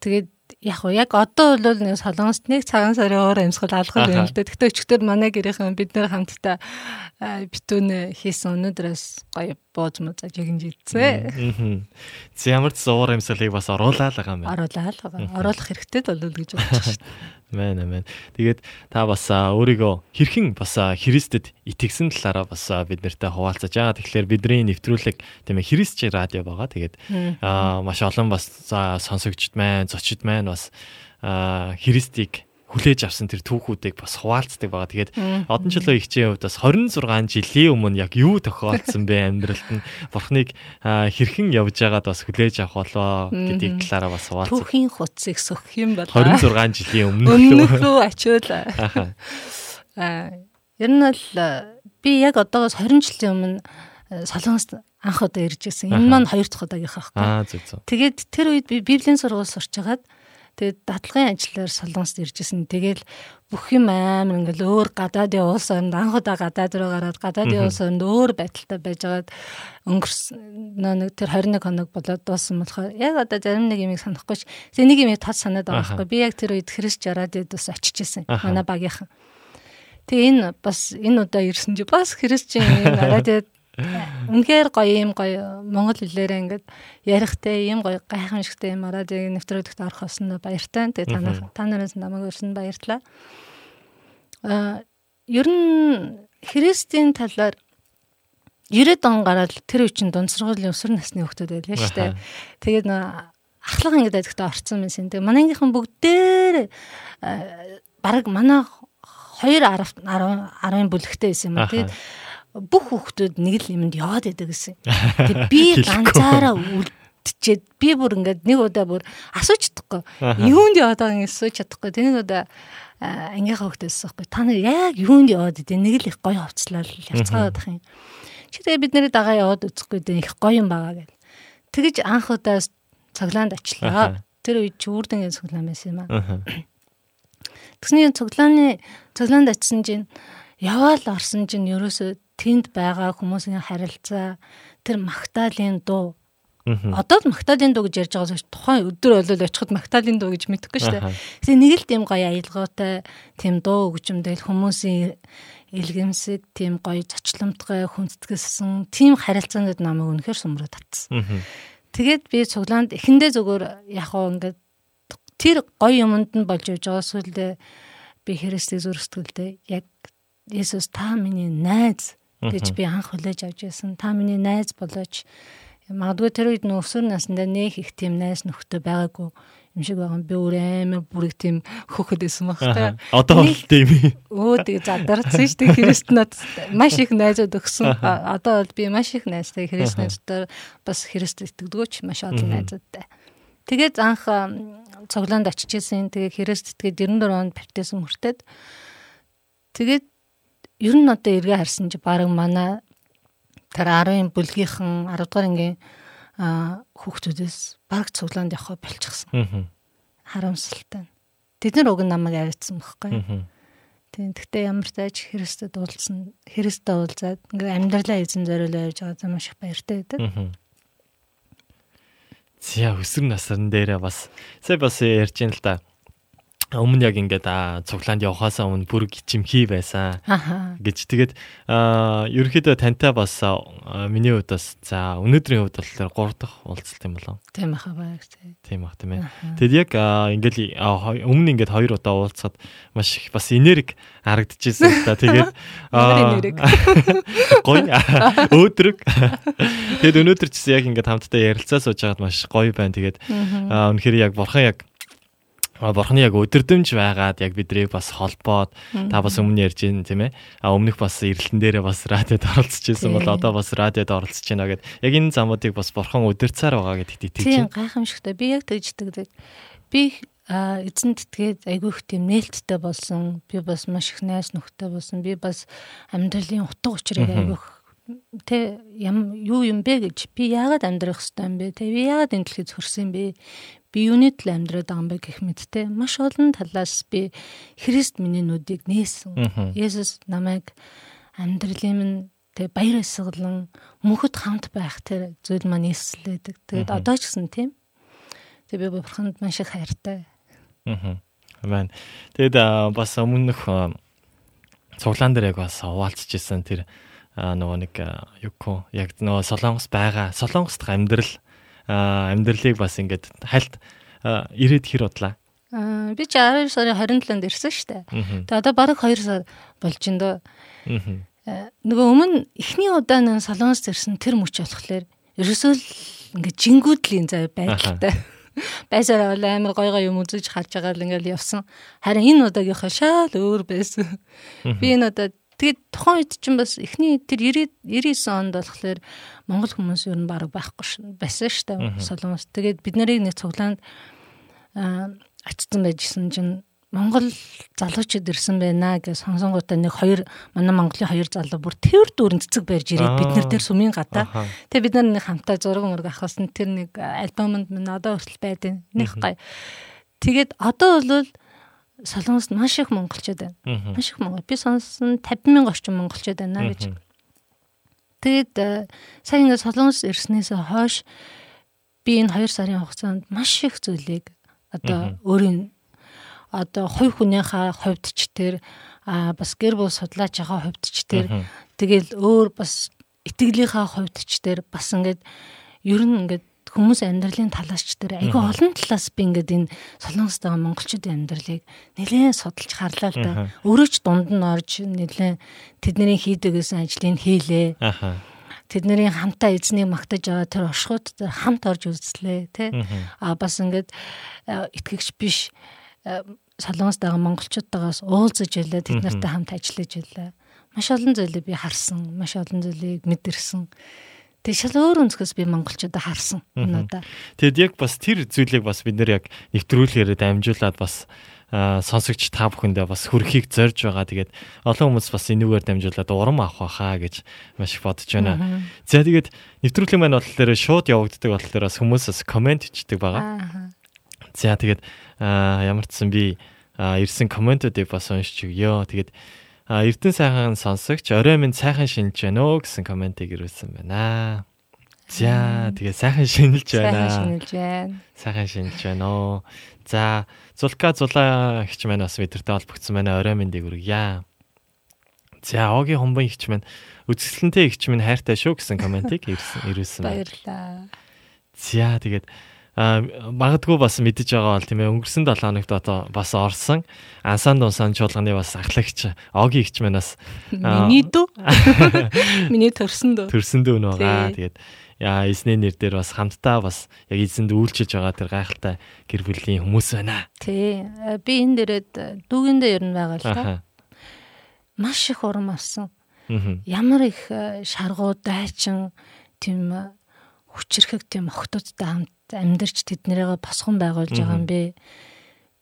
Тэгээд яг уу яг одоо бол нэг солонгост нэг цагаан сарын уур амьсгал алгал юм л дээ. Тэгтээ өчтөр манай гэрийнхэн бид нэр хамтдаа аа, битүүн хийсэн өнөөдрөөс гоё бууз музаж ягнж идсэн. Мгм. За ямар ч зуур амьсгалыг бас оруулаа л байгаа юм байна. Оруулаа л байгаа. Оруулах хэрэгтэй л болов гэж бодож шүү [LAUGHS] Мэн мэн. Тэгээд та бас өөрийгөө хэрхэн бас Христэд итгэсэн талаараа бас бид нартай хуваалцаж байгаа. Тэгэхээр бидний нэвтрүүлэг тийм ээ Христч радио байгаа. Тэгээд аа маш олон бас сонсогчд маань, зочид маань бас аа, Христийг хүлээж авсан тэр түүхүүдийг бас хуваалцдаг байгаа. Тэгээд одон жилийн ихчийн хувьд бас 26 жилийн өмнө яг юу тохиолдсон бэ амьдралд нь бурхныг хэрхэн явж байгаад бас хүлээж авах болоо гэдгийг талаараа бас хуваалцдаг. Түүхийн хуцыг сөхөх юм байна. 26 жилийн өмнө Өмнөх рүү ачуул. Аа ер нь бол би яг одоогоос 20 жилийн өмнө Солонгост анх удаа ирж ирсэн. Энэ маань хоёр дахь удаагийнхаа байхгүй. Аа зөв зөв. Тэгээд тэр үед би Библийн сургууль сурч хагаад тэгээд датлагын ажиллаар Солонгост иржсэн. Тэгээд бүх юм амар ингээл өөр гадаадын улс оронд анх удаа гадаад руу гараад гадаадын улс оронд өөр байдалтай байжгаад өнгөрсөн нэг тэр 21 хоног болоод дууссан болохоор яг одоо зарим нэг юм санахгүй ш. Тэгээ нэг юм тод санаад байгаа байхгүй. Би яг тэр үед Христ жараад бас очижсэн. Манай багийнхан. Тэгээ энэ бас энэ удаа ирсэн чи бас Христчин юм араад [LAUGHS] Үнэхээр гоё юм гоё монгол хэлээрээ ингээд ярихтэй юм гоё гайхамшигтай юм ороод яг нэвтрүүлэгт орох болсон баяртай. Тэгээ та нар та нараас намайг өрсөн баярлалаа. Аа ер нь Христийн талаар 90-ад он гараад тэр үе чинь дунд сургуулийн өсвөр насны хүмүүс байлаа шүү дээ. Тэгээд нөө ахлах ингээд адигтаа орцсон юмсэн. Тэгээ манайхын бүгдээр бараг манай 2 10 10 бүлэгтэй байсан юм. Тэгээд бүх хүүхдүүд нэг л юмд яваад байдаг гэсэн. Тэг [LAUGHS] би ганцаараа үлдчихэд би бүр ингээд нэг удаа бүр асууж чадахгүй. Юунд яваад байгааг асууж чадахгүй. Тэнийг удаа ангийнхаа хүүхдээс байхгүй. Та нар яг юунд яваад идэв нэг л их гоё хувцлал явцгаад байх юм. Чи тэгээ бид нарыг дагаа яваад үзэхгүй дээ их гоё юм байгаа гэл. Тэгэж анх удаа цоглаанд очлоо. Тэр үед чи үрдэнгийн цоглаан байсан юм аа. Тэгсний цоглааны цоглаанд очисон чинь яваал орсон чинь ерөөсөө тэнд байгаа хүмүүсийн харилцаа тэр магтаалын дуу. Одоо л магтаалын дуу гэж ярьж байгаа тухайн өдөр болол очиход магтаалын дуу гэж мэдэхгүй шүү. Тэгээ нэг л тийм гоё аялгаатай тийм дуу өгчмдэл хүмүүсийн илгэмсэг тийм гоё зочломтгой хүндэтгэлсэн тийм харилцаанд намайг үнэхээр сумраад татсан. Тэгээд би цуглаанд эхэндээ зүгээр яг хоо ингээд тэр гоё юмд нь болж явж байгаа сүлдээ би Христийг зүрхсэтгэлдээ яг Есүс та миний найз гэж би анх хүлээж авч байсан. Та миний найз болооч магадгүй тэр үед нөхсөр насндаа нэх их тийм найз нөхдөд байгаагүй юм шиг байгаа. Би өөр амар бүрэг тийм хөхөд байсан баг та. Одоо бол тийм. Өө тэгээ задарсан шүү дээ Христнад маш их найзууд өгсөн. Одоо бол би маш их найзтай Христнадтай бас Христ итгэдэггүйч маш олон найзуудтай. Тэгээд анх цоглоонд очижсэн. Тэгээ Христ итгээд 94 онд баптизм хүртээд тэгээд ер нь одоо эргээ харсан чи баг манай тэр 10-ын бүлгийнхэн 10 дугаар ангийн хүүхдүүдээс баг цуглаанд явах болчихсон. Харамсалтай. Тэд нар уг намайг авицсан байхгүй. Тийм. Гэхдээ ямар ч тааж Христэд уулзсан, Христэд уулзаад ингээ амьдралаа эзэн зориулаа явж байгаа маш их баяртай байдаг. Зя өсвөр насран дээрээ бас сая бас ярьж ин л да өмнө яг ингээд цуглаанд явахаасаа өмнө бүр гिचимхий байсан гэж тэгээд ерөөхдөө тантай бас миний хувьд бас за өнөөдрийн хувьд болохоор 3 дахь уулзалт юм болов. Тийм баха баг тийм бах тийм ээ. Тэгэд яг ингээд өмнө ингээд хоёр удаа уулзахад маш их бас энерги харагдчихсэн да. Тэгээд гоё өөдрөг. Тэгээд өнөөдөр ч гэсэн яг ингээд хамтдаа ярилцаа сууж байгаад маш гоё байна. Тэгээд үнэхээр яг бурхан яг Бурхны яг өдөрдөмж байгаад яг бидрийг бас холбоод та бас өмнө ярьж байна тийм ээ. А өмнөх бас эрэлтэн дээрээ бас радиод оролцож байсан бол одоо бас радиод оролцож байна гэд яг энэ замуудыг бас бурхан өдөрцаар байгаа гэдэгт итгэж Тийм байна. гайхамшигтай. Би яг тэгж итгэдэг. Би эзэнт итгээд айгүй их тийм нээлттэй болсон. Би бас маш их найс нөхдөй болсон. Би бас амьдралын утга учирыг айгүй их тэ ям юу юм бэ гэж би яагаад амьдрах хэвтэй юм бэ? Тэ би яагаад энэ дэлхийд төрсөн юм бэ? би юуны тал амьдраад байгаа юм бэ гэх мэт те маш олон талаас би Христ миний нүдийг нээсэн. Есүс намайг амьдралын минь тэг баяр эсгэлэн мөнхөд хамт байх тэр зүйл маань нээслээдэг. Тэгээд одоо ч гэсэн тийм. Тэг би бурханд маш их хайртай. Аа. Амен. Тэгэд бас өмнөх цуглаан дээр яг бас хуваалцж исэн тэр нөгөө нэг юко яг нөгөө солонгос байгаа солонгост амьдрал амьдралыг бас ингээд хальт ирээд хэр бодлаа. Аа би ч 12 сарын 27-нд ирсэн шүү дээ. Тэгээ одоо бараг 2 сар болж ин дөө. Нөгөө өмнө эхний удаа нэг солонгос ирсэн тэр мөч болохоор ерөөсөө л ингээд жингүүдлийн зав байдалтай. [LAUGHS] Байсараа бол амар гой гой юм үзэж харж байгаа л ингээл явсан. Харин энэ удаагийнхаа шал өөр байсан. Би энэ удаа тэгээд тухайн үед чинь бас эхний тэр 90 99 онд болохоор монгол хүмүүс ер нь баг байхгүй ш- байсан шүү дээ. Солонгос. Тэгээд бид нарыг нэг цуглаанд аа очсон байжсэн чинь Монгол залуучууд ирсэн байна гэж сонсонгуудаа нэг хоёр манай Монголын хоёр залуу бүр тэр дүүрэн цэцэг барьж ирээд бид нар дээр сумын гадаа. Тэгээ бид нар нэг хамтаа зураг мөрөг авахсан тэр нэг альбомонд минь одоо хүртэл байдیں۔ Нэг гай. Тэгээд одоо бол Солонгост маш их монголчууд байна. Маш их монгол. Би сонссон 50 мянган орчим монголчууд байна гэж. Тэгээд э, сая ингээд Солонгос ирснээс хойш би энэ 2 сарын хугацаанд маш их зүйлийг одоо өөрийн одоо хувь хүнийхээ хувьд ч тэр бас гэр бүл судлаач байгаа хувьд ч тэр тэгэл өөр бас итгэлийнхаа хувьд ч тэр бас ингээд ер нь ингээд хүмүүс амьдралын талаас ч тэр айгүй олон талаас би ингээд энэ солонгост байгаа монголчуудын амьдралыг нэлээд судалж харлаа л да. Өөрөө ч дунд нь орж нэлээд тэдний хийдэг гэсэн ажлыг хийлээ. Аха. Тэдний хамтаа эзнийг магтаж байгаа тэр оршихуд хамт орж үзлээ тий. А бас ингээд итгэгч биш солонгост байгаа монголчуудтайгаас уулзаж байлаа тэд нартай хамт ажиллаж байлаа. Маш олон зүйлийг би харсан, маш олон зүйлийг мэдэрсэн. Тэг шал өөр өнцгөөс би монголчуудаа харсан энэ удаа. Тэгэд яг бас тэр зүйлийг бас бид нэр яг нэвтрүүлгээр дамжуулаад бас сонсогч та бүхэндээ бас хүрхийг зорж байгаа. Тэгээд олон хүмүүс бас энүүгээр дамжуулаад урам авах байхаа гэж маш их бодож байна. За тэгээд нэвтрүүлэг маань болохоор шууд явагддаг болохоор бас хүмүүсээс комент ичдэг байгаа. Аа. За тэгээд ямар ч сан би ирсэн комментуудыг бас уншиж өгье. Тэгээд аа, Эрдэнэ сайхан сонсогч орой минь сайхан шинж байна уу гэсэн комментиг ирүүлсэн байна. За тэгээд сайхан шинэлж Сайхан байна. шинэлж байна. Сайхан шинж байна уу. За Зулка зулаа хч маань бас мэдэртэй холбогдсон байна. Орой мэндийг хүргье. За Огийн хумбын хч маань үзэсгэлэнтэй хч минь хайртай шүү гэсэн комментиг ирүүлсэн байна. Баярлаа. За тэгээд а магадгүй бас мэдэж байгаа бол тийм ээ өнгөрсөн 7 хоногт одоо бас орсон ансан дунсан чуулганы бас ахлагч Огийн хч маань бас Аа. [LAUGHS] Миний дүү. [LAUGHS] Миний төрсөн дүү. төрсөн дүү нөө. Тий. Тэгээд яа эзний нэр дээр бас хамтдаа бас яг эзэнд үйлчилж байгаа тэр гайхалтай гэр бүлийн хүмүүс байна. Тий. э, Би энэ дээрээ дүүгэн дээр нь байгаа л та. Маш их урам авсан. Ямар их э, шаргуу дайчин тийм э, хүчрхэг тийм охтуудтай хамт амьдарч тэднэрээ босгон байгуулж байгаа юм бэ.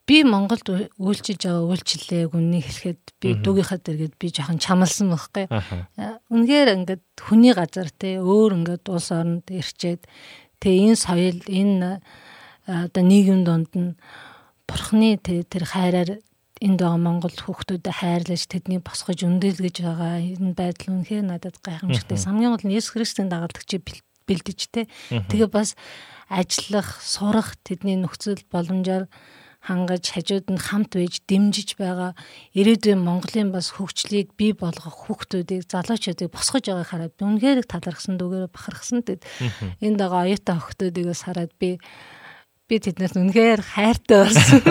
Би Монголд үйлчилж байгаа үйлчлэлээ үннийг хэлэхэд би дүүгийнхаа дэргэд би жоохон чамлсан байхгүй. Э, Үнэхээр ингээд хүний газар те өөр ингээд улс оронд ирчээд тэгээ энэ соёл энэ э, одоо нийгэм донд нь бурхны те тэр хайраар энд байгаа монгол хүүхдүүдэд хайрлаж тэднийг босгож өндөлгөж байгаа энэ байдал үнэхээр надад гайхамшигтай. Хамгийн гол нь Есүс Христийн дагалдагчийг бэл- бэлдэж те. Тэгээ бас ажиллах, сурах тэдний нөхцөл боломжоор хангаж хажууд нь хамт байж дэмжиж байгаа ирээдүйн Монголын бас хөгжлийг бий болгох хүүхдүүдийг залуучуудыг босгож байгааг хараад би үнэхээр талархсан дүүгээр бахархсан тэгэд энд байгаа оюутан хүүхдүүдээс хараад би би тэднээс үнэхээр хайртай болсон.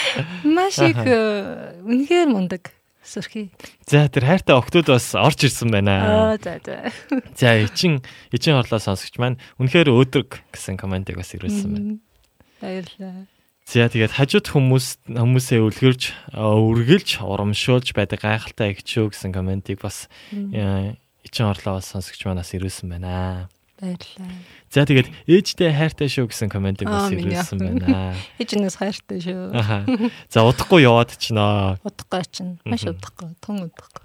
[LAUGHS] Маш их [LAUGHS] э, үнэхээр мундаг сүрхий. За тэр хайртай октод бас орж ирсэн байна. Аа за за. [LAUGHS] За эчин эчин хорлоо сонсогч маань үнэхээр өөдрөг гэсэн комментиг бас ирүүлсэн байна. Баярлалаа. За тэгээд хажууд хүмүүс хүмүүсээ үлгэрж үргэлж урамшуулж байдаг гайхалтай ихчүү гэсэн комментиг бас э, эчин хорлоо бас сонсогч манаас ирүүлсэн байна. Баярлалаа. За тэгээд ээжтэй хайртай шүү гэсэн комментиг бас ирүүлсэн байна. [LAUGHS] Хичнэс хайртай шүү. Аха. За удахгүй яваад чинаа. [LAUGHS] Удахгүй чинь. Маш удахгүй. Тун удахгүй.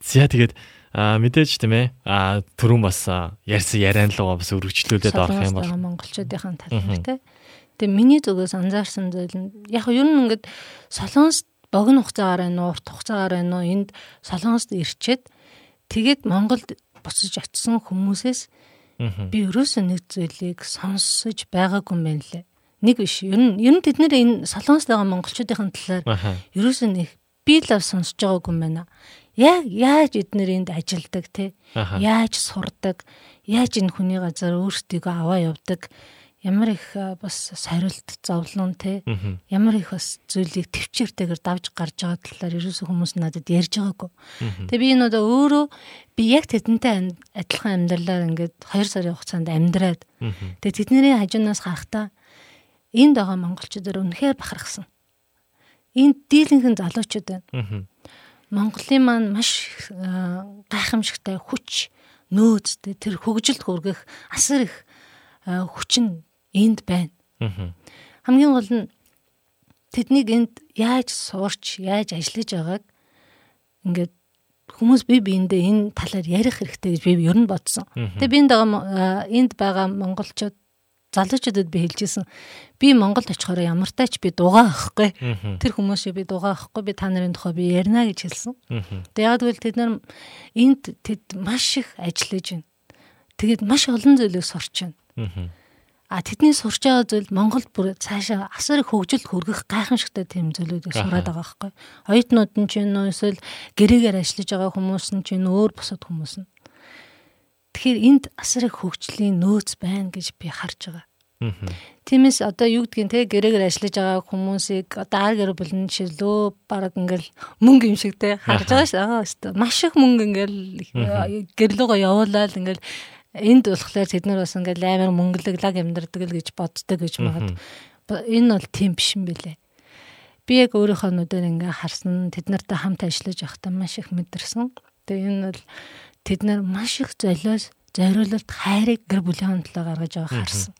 За тэгээд а мэдээж тийм ээ а түрүүн бас ярьсан яриан лугаа бас өргөжлүүлээд орох юм бол байгаа монголчуудын талаар те. Тэгээ миний зүгээс анзаарсан зүйл нь яг ер нь ингээд солонгост богино хугацаагаар байна уу, урт хугацаагаар байна уу энд солонгост ирчээд тэгээд Монголд буцаж очисон хүмүүсээс. Би ерөөсөө нэг зүйлийг сонсож байгаагүй юм байна лээ. Нэг биш. Ер нь ер нь тэд нэр энэ солонгост байгаа монголчуудын талаар ерөөсөө нэг би лав сонсож байгаагүй юм байна. Яг яаж эднэр энд ажилдаг те яаж сурдаг яаж энэ хүний газар өөрсдийгөө аваа явдаг ямар их а, бас сорилт зовлон те ямар их бас зүйлийг төвчээртэйгээр давж гарч байгаа талаар ерөөсөө хүмүүс надад ярьж байгаагүй. Тэгээ би энэ удаа өөрөө би яг тэдэнтэй адилхан амьдралаар ингээд 2 сарын хугацаанд амьдраад тэгээ тэдний хажуунаас харахтаа энд байгаа монголчуудаар үнэхээр бахархсан. Энд дийлэнхэн залуучууд байна. Монголын маань маш э, гайхамшигтай хүч нөөцтэй тэр хөгжилд хүргэх асар их э, хүчин энд байна. Аа. Хамгийн гол нь тэднийг энд яаж суурч, яаж ажиллаж байгааг ингээд хүмүүс бие биендээ энэ талаар ярих хэрэгтэй гэж би ер нь бодсон. Тэгээ би энд байгаа энд байгаа монголчууд залуучуудад би хэлжсэн. Би Монголд очихоор ямар тач би дугаа ахгүй. Тэр хүмүүсийг би дугаа ахгүй. Би та нарын тухай би ярина гэж хэлсэн. Тэгээ яг тэгвэл тэд нар энд тэд маш их ажиллаж байна. Тэгээд маш олон зүйлийг сурч байна. А тэдний сурч байгаа зүйл Монголд бүр цаашаа асар их хөгжилд хүргэх гайхамшигтай тийм зүйлүүдийг сураад байгаа байхгүй. Оюутнууд нь ч нөө эсвэл гэрээгээр ажиллаж байгаа хүмүүс нь ч нөө өөр бусад хүмүүс нь. Тэгэхээр энд асар их хөгжлийн нөөц байна гэж би харж байгаа. Тиймээс одоо юу гэдгийг те гэрээгээр ажиллаж байгаа хүмүүсийг одоо ар гэр бүлэн шилөө баг ингээл мөнгө юм шиг те харж байгаа шүү дээ. Маш их мөнгө ингээл гэрлөөгөө явуулаад ингээл энд болохоор тэд нар бас ингээл амар мөнгөлөглаг амьдрдаг л гэж боддог гэж магад. Энэ бол тийм биш юм бэлээ. Би яг өөрийнхөө нүдээр ингээ харсан тэд нартай хамт ажиллаж байхдаа маш их мэдэрсэн. Тэгээ энэ бол тэд нар маш их золиос зориулалт хайрыг гэр бүлийн төлөө гаргаж байгааг харсан.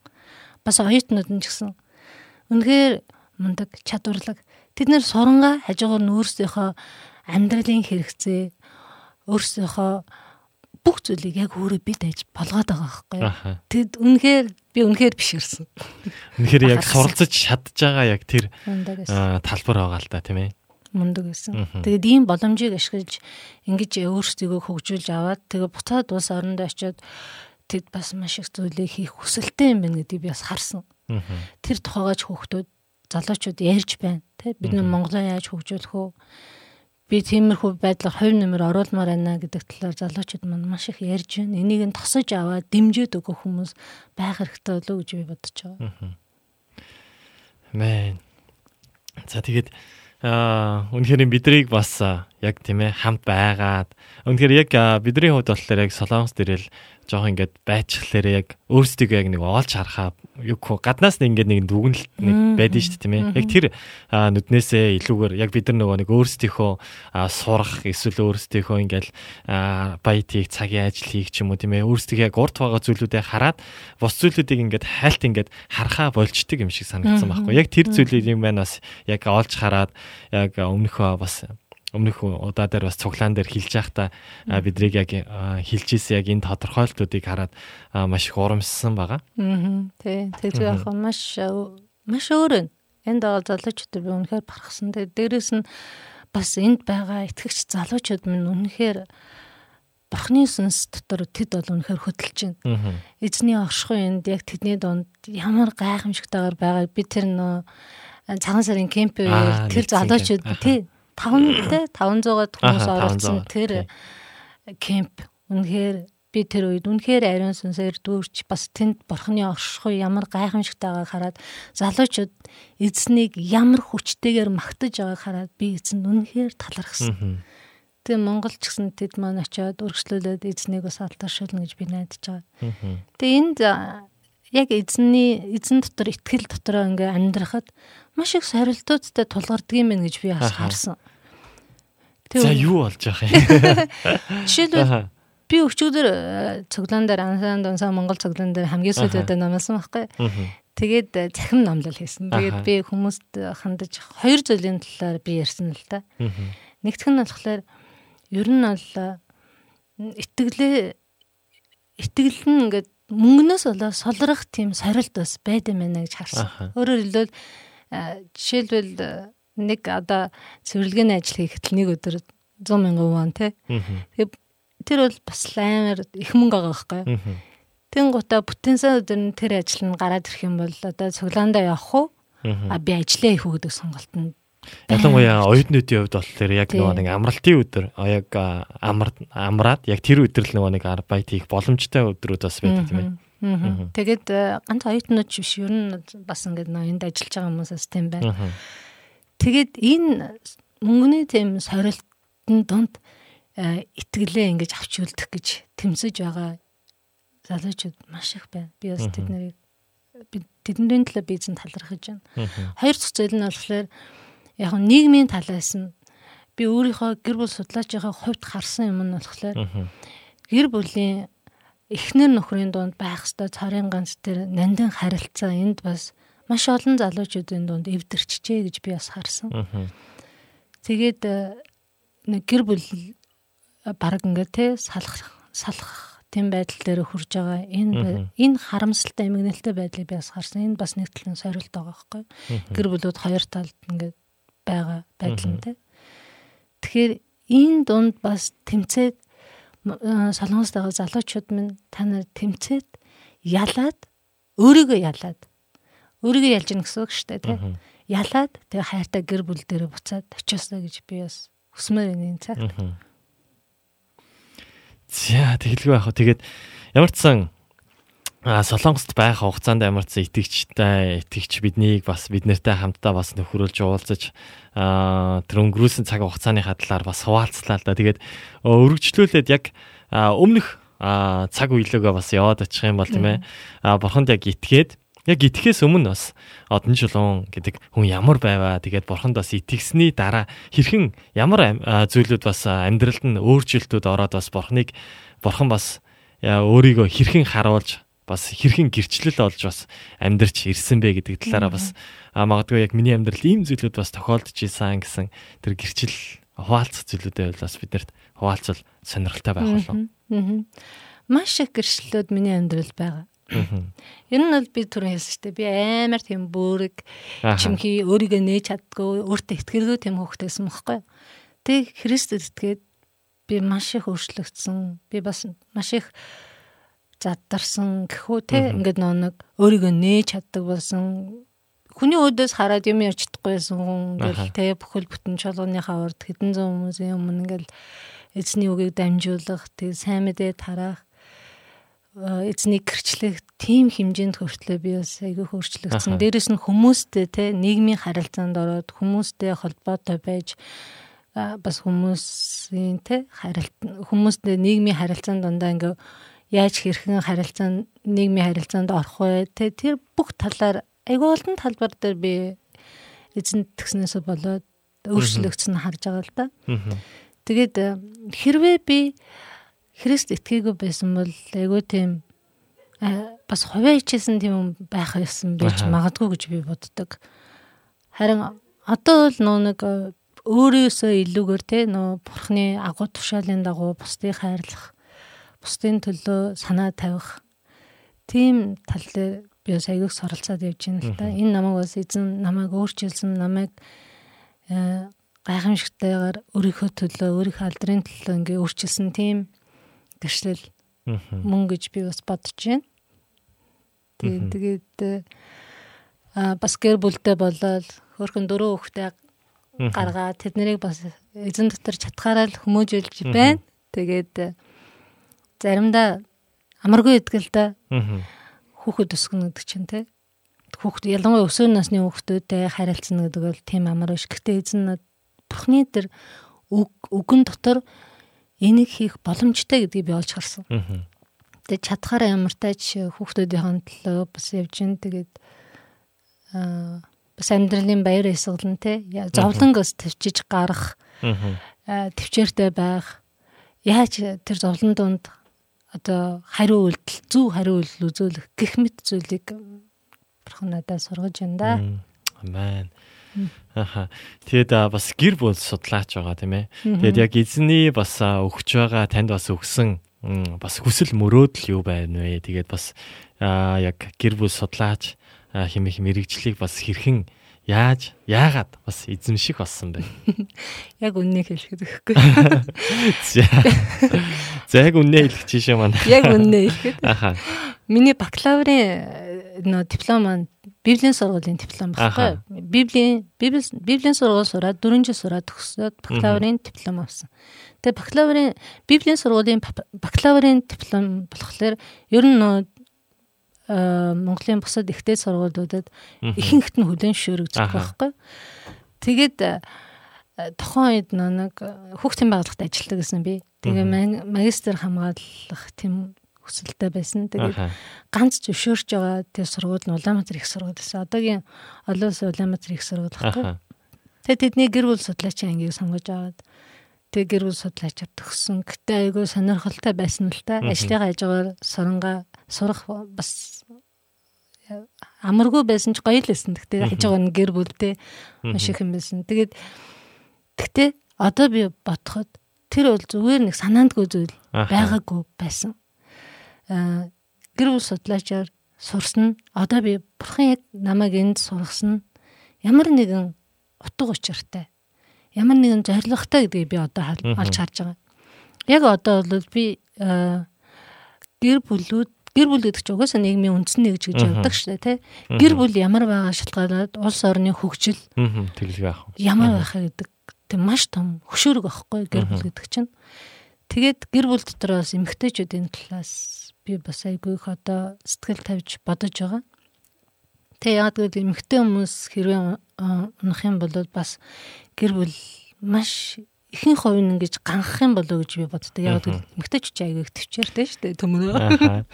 Бас оюутнууд нь ч гэсэн үнэхээр мундаг чадварлаг. Тэд нар сурангаа хажуугаар нь өөрсдийнхөө амьдралын хэрэгцээ өөрсдийнхөө бүх зүйлийг яг өөрөө бид аж болгоод байгаа байхгүй. Тэд үнэхээр би үнэхээр биширсэн. Үнэхээр яг суралцаж чадж байгаа яг тэр талбар байгаа л да тийм ээ мундаг байсан. Тэгээд ийм боломжийг ашиглаж ингэж өөрсдийгөө хөгжүүлж аваад тэгээд буцаад улс орондоо очиод тэд бас маш их зүйлийг хийх хүсэлтэй юм байна гэдгийг би бас харсан. Тэр тухайгач хүүхдүүд залуучууд ярьж байна. Тэ бид нар Монголоо яаж хөгжүүлэх вэ? Би тиймэрхүү байдлаар хувь нэмэр оруулмаар байна гэдэг талаар залуучууд маань маш их ярьж байна. Энийг нь тосож аваад дэмжиж өгөх хүмүүс байх хэрэгтэй болов уу гэж би бодож байгаа. Мэн. За тэгээд Аа үнэхээр бидрийг бас яг тийм ээ хамт байгаад үнэхээр яг бидний хувьд болохоор яг солонгос дээрэл жоох ингээд байцхлаар яг өөрсдөө яг нэг оолж харахаа юу гаднаас нэг ингээд нэг дүгнэлт нэг байдэн шүү дээ тийм ээ. Яг тэр нүднээсээ илүүгээр яг бид нар нөгөө нэг өөрсдийнхөө сурах эсвэл өөрсдийнхөө ингээд баятыг цагийн ажил хийх ч юм уу тийм ээ. Өөрсдөө яг урд байгаа зүйлүүдээ хараад бус зүйлүүдийг ингээд хайлт ингээд харахаа болчдөг юм шиг санагдсан байхгүй. Яг тэр зүйлийг юм байна бас яг олж хараад яг өмнөхөө бас өмнөх удаа дээр бас цуглаан дээр хилж байхдаа бидрийг яг хилж ийсэн яг энэ тодорхойлтуудыг хараад маш их урамссан байгаа. Аа тий. Тэр яг маш маш өөр. Энд байгаа залуучууд би үнэхээр барахсан. Тэгээ дээрэс нь бас энд байгаа итгэгч залуучууд минь үнэхээр Бурхны сүнс дотор тэд бол үнэхээр хөдөлж байна. Эзний оршихуй энд яг тэдний дунд ямар гайхамшигтайгаар байгааг би тэр нөө цагаан сарын кемпээр тэр залуучууд тий 500 те 500-аад хүмүүс оролцсон тэр кемп үнэхээр би тэр үед үнэхээр ариун сүнсээр дүүрч бас тэнд бурхны оршихуй ямар гайхамшигтайгаа хараад залуучууд эзнийг ямар хүчтэйгээр магтаж байгааг хараад би эзэнд үнэхээр талархсан. Тэгээ Монгол ч гэсэн тэд маань очиод өргөжлүүлээд эзнийг бас алдаршуулна гэж би найдаж байгаа. Тэгээ энд яг эзний эзэн дотор итгэл дотроо ингээ амьдрахад маш их сорилтуудтай тулгардаг юм байна гэж би бас харсан. За юу болж байгаа юм? [LAUGHS] Жишээлбэл би өчигдөр цуглаан дээр ансан донсан Монгол цуглаан дээр хамгийн сүүлдээ намсан байхгүй. Тэгээд э, захим номлол хийсэн. Тэгээд би хүмүүст хандаж хоёр зүйлийн талаар би ярьсан л та. Нэгтгэх нь болохоор ер нь бол итгэлээ итгэл нь ингээд мөнгнөөс болоо солрох тийм сорилт бас байд юм байна гэж харсан. Өөрөөр хэлбэл жишээлбэл нэг одоо цэвэрлэгээний ажил хийхэд л нэг өдөр 100 мянган вон тий. Тэгээ тэр бол бас амар их мөнгө байгаа байхгүй. Тэнгуудаа потенциал өдөр нь тэр ажил нь гараад ирэх юм бол одоо цуглаандаа явах уу? А би ажиллаа хийх үү гэдэг сонголт нь Ялангуяа оюутнуудын хувьд болохоор яг нөгөө нэг амралтын өдөр яг амар амраад яг тэр өдөр л нөгөө нэг арбайт хийх боломжтой өдрүүд бас байдаг тийм ээ. Тэгээд ганц оюутнууд биш ер нь бас ингээд нөгөө энд ажиллаж байгаа хүмүүсээс тийм байна. Тэгээд энэ мөнгөний тийм сорилтын донд итгэлээ ингэж авч үлдэх гэж тэмцэж байгаа залуучууд маш их байна. Би бас тэд нарыг тэдний төлөө би эзэн талархаж байна. Хоёр дахь зүйл нь болохоор яг нь нийгмийн талаас нь би өөрийнхөө гэр бүл судлаачийн хувьд харсан юм нь болохоор гэр бүлийн эхнэр нөхрийн дунд байх ёстой царийн ганц тэр нандин харилцаа энд бас маш олон залуучуудын дунд эвдэрчжээ гэж би бас харсан. Тэгээд э, нэг гэр бүл баг ингээд те салах салах тийм байдал дээр хүрж байгаа энэ энэ харамсалтай эмгэнэлтэй байдлыг би бас харсан. Энэ бас нэг талын сорилт байгаа байхгүй. Гэр бүлүүд хоёр талд ингээд байгаа байдал нь те. Тэгэхээр энэ дунд бас тэмцээд солонгост байгаа залуучууд минь та нар тэмцээд ялаад өөрийгөө ялаад өөрийгөө ялж гин гэсэн үг шүү дээ тийм ялаад тэгээ хайртай гэр бүл дээр буцаад очиосоо гэж би бас хүсмээр энэ цаг. За тэгэлгүй яах вэ? Тэгээд ямар ч сан Солонгост байх хугацаанд ч итгэгчтэй итгэгч биднийг бас бид нартай хамтдаа бас нөхрөлж уулзаж тэр өнгөрүүлсэн цаг хугацааны хадлаар бас хуваалцлаа л да. Тэгээд өргөжлүүлээд яг өмнөх цаг үеилгөө бас яваад очих юм бол тийм ээ. Бурханд яг итгээд яг итгэхээс өмнө бас одон чулуун гэдэг хүн ямар байваа тэгээд бурханд бас итгэсний дараа хэрхэн ямар зүйлүүд бас амьдралд нь өөрчлөлтүүд ороод бас бурхныг бурхан бас өөрийгөө хэрхэн харуулж бас хэрхэн гэрчлэл олж бас амьдрч ирсэн бэ гэдэг талаараа бас магадгүй яг миний амьдралд ийм зүйлүүд бас тохиолдож исэн гэсэн тэр гэрчил хуваалцах зүйлүүдээ бол бас биднэрт хуваалцвал сонирхолтой байх болов. Маш их гэрчлэлүүд миний амьдралд байгаа. Ер нь бол би түрүү хэлсэн шүү дээ. Би амар тийм бөөрөг чимхий өөрийгөө нээж чаддгүй, өөртөө ихтгэргүй тийм хөвгтэйсэн мөхгүй. Тэг Христэд итгээд би маш их өөрчлөгдсөн. Би бас маш их заддарсан гэхүү те ингээд нөө нэг өөрийгөө нээж чаддаг болсон. Хүний өөдөөс хараад юм ярьж чадахгүйсэн хүн ингээл те бүхэл бүтэн чуулганыхаа урд хэдэн зуун хүмүүсийн өмнө ингээл эзний үгийг дамжуулах тэг сайн мэдээ тараах эзнийг гэрчлэх тийм хэмжээнд хүртлээ би бас айгүй хөрчлөгдсөн. Дээрэс нь хүмүүстэй те нийгмийн харилцаанд ороод хүмүүстэй холбоотой байж бас хүмүүсийн те харилт хүмүүстэй нийгмийн харилцаанд дандаа ингээ яаж хэрхэн харилцаанд нийгмийн харилцаанд орох вэ? Тэ тэр бүх талаар айгүй олон талбар дээр би эзэн тгснээсээ болоод өөрчлөгдсөн харж байгаа л да. Тэгээд э, хэрвээ би Христ итгээгүү байсан бол айгүй тийм э, бас хувиа хичээсэн тийм юм байх юмсан байж магадгүй гэж би боддог. Харин одоо бол нөө нэг э, өөрөөсөө илүүгээр те нөө бурхны агуу тушаалын дагуу бусдыг хайрлах бусдын төлөө санаа тавих тийм тал дээр би бас аягүй суралцаад явж байна л та. Энэ намайг бас эзэн намайг өөрчилсөн, намайг э, гайхамшигтайгаар өөрийнхөө төлөө, өөрийнхөө алдрын төлөө ингээ өөрчилсөн тийм гэрчлэл мөн гэж би бас бодож байна. Тэгээд тэгээд а бас гэр бүлтэй болоод хөөрхөн дөрөв хүүхдээ гаргаа тэд нарыг бас эзэн дотор чатгаараа л хүмүүжүүлж байна. Тэгээд заримдаа амаргүй идэгэл да. Хүүхэд өсгөнө гэдэг чинь те. Хүүхэд ялангуяа өсвөр насны хүүхдүүдтэй харилцана гэдэг бол тийм амар биш. Гэхдээ эзэн бурхны тэр үгэн дотор энийг хийх боломжтой гэдгийг би олж харсан. Тэгээ чадхаараа ямартай ч хүүхдүүдийн төлөө бас явж гин тэгээд аа бас амьдралын баяр эсгэлэн те зовлонгоос төвчиж гарах төвчээртэй байх яаж тэр зовлон донд одоо хариу үйлдэл зөв хариу үйлдэл үзүүлэх гих мэт зүйлийг бурхан надад сургаж байна да. Амен. Аха. Тэгээд бас гэр бүл судлаач байгаа тийм ээ. Тэгээд яг эзний бас өгч байгаа танд бас өгсөн бас хүсэл мөрөөдөл юу байна вэ? Тэгээд бас яг гэр бүл судлаач хэмээх мэрэгжлийг бас хэрхэн Яаж яагаад бас эзэмших болсон бэ? [LAUGHS] Яг үннийг хэлэхэд өгөхгүй. [LAUGHS] За. Яг үннээ хэлэх чишээ маань. Яг үннээ хэлэхэд. Аха. Миний бакалаврын нөө диплом маань Библийн сургуулийн диплом баггүй. Библийн Библийн сургууль сураад 4 жил сураад төгсөөд бакалаврын диплом авсан. Тэгээ бакалаврын Библийн сургуулийн бакалаврын диплом болохоор ер нь нөө Монголын бусад ихтэй сургуулиудад ихэнхт нь хүлэн шөөрөгдсөн байхгүй. Тэгээд э, тохон үед нэг хүүхдийн байгууллагт ажилладаг гэсэн би. Тэгээ магистр хамгаалах тийм хүсэлтэй байсан. Тэгээд ганц зөвшөөрч байгаа тэр сургууль нь Улаанбаатар их сургууль байсан. Одоогийн олон улсын Улаанбаатар их сургууль. Аха. Тэгээд тэдний гэр бүл судлаачийн ангийг сонгож аваад тэг гэр бүл судлаачаар төгссөн. Гэтэ айгүй сонирхолтой байсан л та. Ажлынхаа хажуугаар сурангаа сурах бас амаргүй байсан ч гоё л байсан. Гэтэ Мгм. хажуугаар нь гэр бүлтэй маш их юм байсан. Тэгээд гэтэ одоо би бодоход тэр бол зүгээр нэг санаандгүй зүйл байгаагүй байсан. Аа гэр бүл судлаачаар сурсан одоо би бурхан яг намайг энд сургасан ямар нэгэн утга учиртай. Ямар нэгэн зоригтой гэдгийг би одоо олж харж байгаа. Яг одоо бол би аа, гэр бүлүүд гэр бүл гэдэг чинь угаасаа нийгмийн үндсэн нэгж гэж явдаг шүү дээ тий. Гэр бүл ямар байгаа шалтгаалаад улс орны хөгжил Мгм. Тэглэг авах. ямар байхаа гэдэг тийм маш том хөшөөрөг аахгүй гэр бүл гэдэг чинь. Тэгээд гэр бүл дотор бас эмгтээчүүдийн талаас би бас айгүй их одоо сэтгэл тавьж бодож байгаа. Тэгээ яг гэдэг эмгтээ хүмүүс хэрвээ унах юм бол бас гэр бүл маш ихэнх хувь нь ингэж ганхах юм болоо гэж би боддог. Яг гэдэг эмгтээч чи айгүй их төвчээртэй шүү дээ төмнөө. Аха.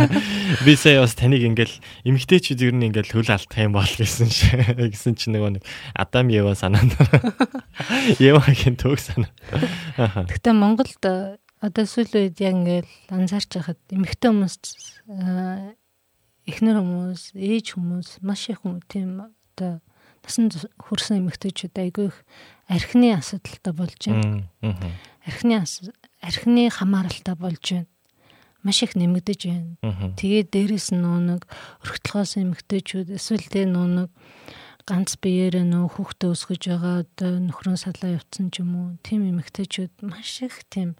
[LAUGHS] Би сая бас таныг ингээл эмгтээчүүд ер нь ингээл хөл алдах юм бол гэсэн чи гэсэн чи нөгөө нэг Адам Ева санаанд [LAUGHS] Евагийн төг санаа. Гэхдээ Монголд э, одоо сүүлийн үед яг ингээл анзаарч байхад эмэгтэй хүмүүс э, эхнэр хүмүүс, ээж хүмүүс, маш их хүмүүс тийм одоо насан хүрсэн эмэгтэйчүүд айгүй их архины асуудалтай болж байна. Архины архины хамааралтай болж байна. Маш их нэмэгдэж байна. Тэгээд дээрэс нь нөө нэг өргөтлөхөөс эмэгтэйчүүд эсвэл тэ нэг ганц биеэрээ нөө хүүхдээ өсгөж байгаа одоо нөхрөн салаа явцсан ч юм уу тийм эмэгтэйчүүд маш их тийм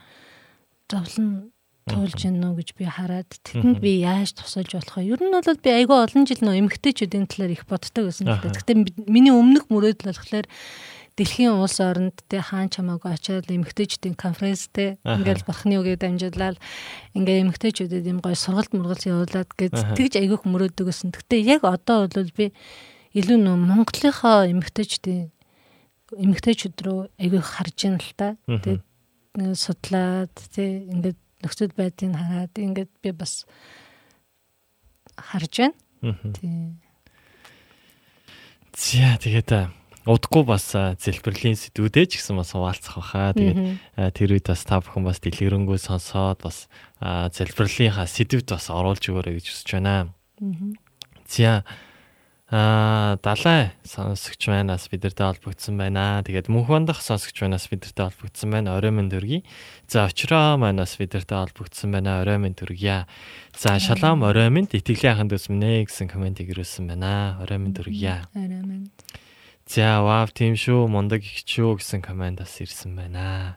зовлон туулж гинэ гэж би хараад тэдэнд би яаж тусалж болох вэ? Ер нь бол би айгүй олон жил нөө эмэгтэйчүүдийн талаар их боддог байсан л да. Гэхдээ миний өмнөх мөрөөдөл болохоор дэлхийн улс оронд те хаан чамаагүй очиад эмэгтэйчүүдийн конференц те Аха. ингээл бурхны үгээд амжуулаад ингээ эмэгтэйчүүдэд юм гоё сургалт мургалт явуулаад гэж тэгж айгүйх мөрөөдөг гэсэн. Гэтэ яг одоо бол би илүү нөө Монголынхоо эмэгтэйчүүдийн эмэгтэйчүүд рүү айгүйх харж байна л та. Тэгээд судлаад тий ингээд нөхцөл байдлыг хараад ингээд би бас харж байна. Мгм. Тий. За тэгээд удахгүй бас зэлбэрлийн сэдвүүдээ ч гэсэн бас хуваалцах баха. Тэгээд тэр үед бас та бүхэн бас дэлгэрэнгүй сонсоод бас зэлбэрлийнхаа сэдвд бас оруулж өгөөрэй гэж хүсэж байна. За а далай сонсогч байнаас бидэртэй холбогдсон байна. Тэгээд мөнх бандах сонсогч байнаас бидэртэй холбогдсон байна. Орой минь төргий. За очроо манаас бидэртэй холбогдсон байна. Орой минь төргийа. За шалаам орой минь итгэлийн дэс минь гэсэн комментиг ирүүлсэн байна. Орой минь төргийа. Арай мэн. За вау тийм шүү мундаг их шүү гэсэн коммент бас ирсэн байна.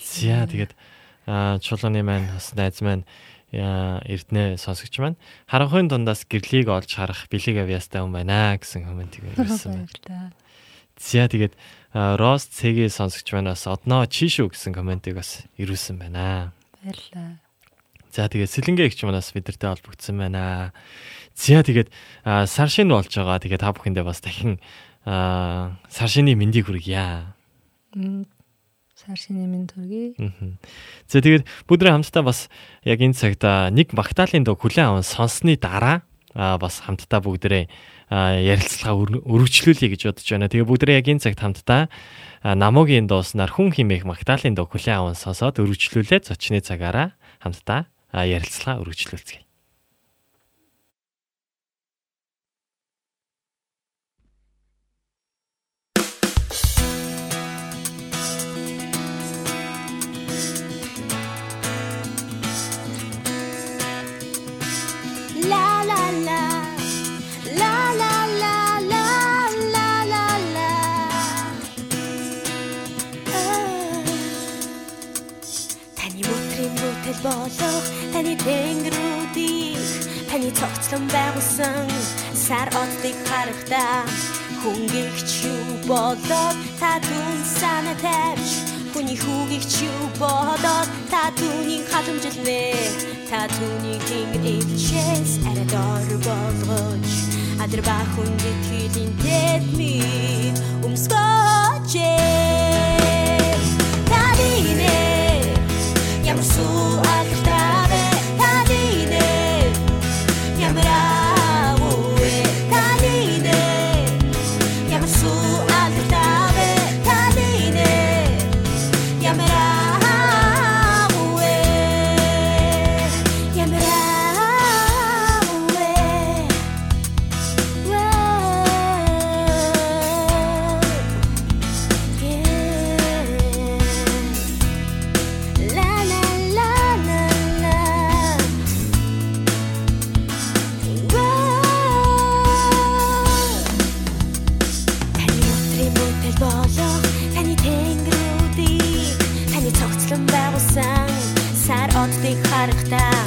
За тэгээд чулууны маань бас найз маань эрдэнэ сонсогч маань харанхуйн дундаас гэрлийг олж харах бэлэг авьяастай хүн байна гэсэн комментиг [LAUGHS] ирсэн байна. За тэгээд Рос цэгийн сонсогч манаас одноо чи шүү гэсэн комментиг бас ирүүлсэн байна. Баярлалаа. За тэгээд сэлэнгэ ихч манаас бидэртэй холбогдсон байна. За тэгээд сар шин болж байгаа. Тэгээд та бүхэндээ бас дахин сар шины мэндийг хүргье. Сар шинэ минь төргий. За тэгээд бүдрээ хамтдаа бас яг энэ цагт а, нэг Магдалины дуу хүлэн аван сонссны дараа а, бас хамтдаа бүгдээ ярилцлага өр- өргөжлүүлье гэж бодож байна. Тэгээ бүгдээ яг энэ цагт хамтдаа намуугийн дууснаар хүн химээх Магдалины дуу хүлэн аван сонсоод өргөжлүүлээд зочны цагаараа хамтдаа ярилцлага өргөжлүүлцгээе. Болох таны тэнгэрүүдийг таны цогцлон байгуулсан сар одыг харахтаа хүнгийгч юу болоод та түн санаа тавьж хүний хүүгийгч юу болоод та түүнийг хатамжилнэ та түүнийг тэнгэр ивчээс арайдор болгож адар ба хүндэт хилийн тэдмийг өмсгөж Та динэ ямар суу Хичээл болох таны тэнгэрүүдийг таны цогцлон байгуулсан сар оддыг харахтаа.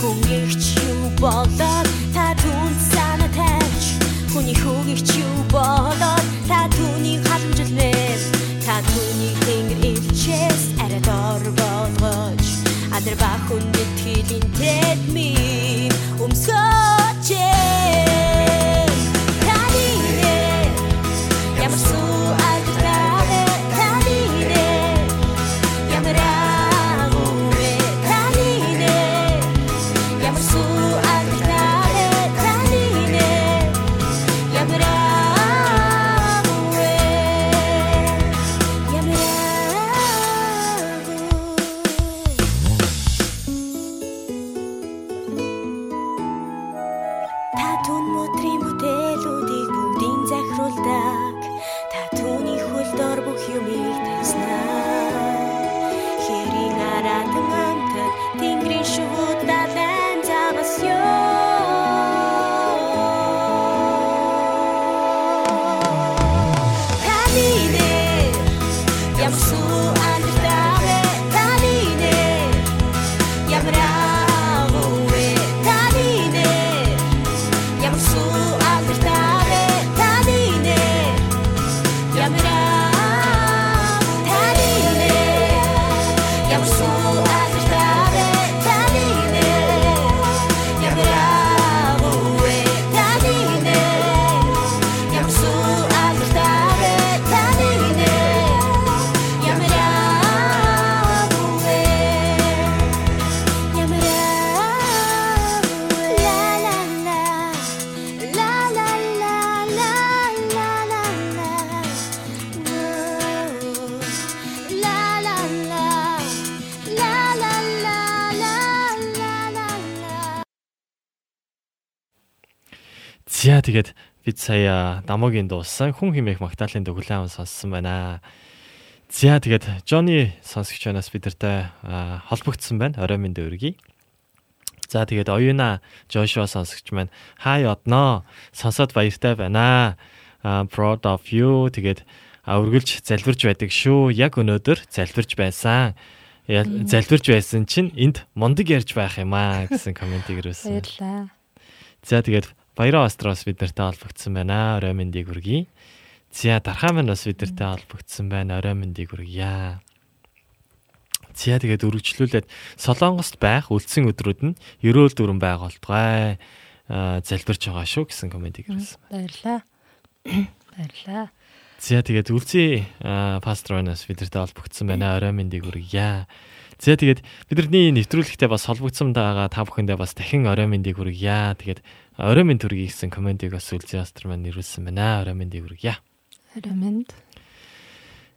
Хүнгийч юу болоод та түнд санаа тавьж. Хүний хүүгийч юу болоод та түүнийг халамжлвэ та түүнийг тэнгэр илчээс арай дор болгож. Адар ба хүн итгэлийн тэдми сая намогийн дууссан хүн химээх магтаалын төгөлөө аван сонссон байна. За тэгээд Жонни сонсогч банаас бидэртэй холбогдсон байна. Орой минь дөргий. За тэгээд оюуна Жошуа сонсогч маань хай одноо сонсоод баяртай байна. Proud of you тэгээд үргэлж залбирж байдаг шүү. Яг өнөөдөр залбирж байсан. Залбирж байсан чинь энд мундаг ярьж байх юм аа гэсэн комментиг ирүүлсэн. Баярлаа. За тэгээд Баяраа Острос бид нартай холбогдсон байна. Орой мэндийг хүргэе. За дархаа маань бас бид нартай холбогдсон байна. Орой мэндийг хүргье. За тэгээд үргэлжлүүлээд Солонгост байх үлдсэн өдрүүд нь ерөөл дүрэн байгуултгай залбирч байгаа шүү гэсэн комментиг ирсэн. Баярлаа. Баярлаа. За тэгээд үлцээ пастор банаас бид нартай холбогдсон байна. Орой мэндийг хүргье. За тэгээд бидний нэвтрүүлэгтээ бас холбогдсон байгаа та бүхэндээ бас дахин орой мэндийг хүргье. Тэгээд орой мэнд хүргэе гэсэн комментиг бас үлцээ пастор маань ирүүлсэн байна. Орой мэндийг хүргье. Харамнд.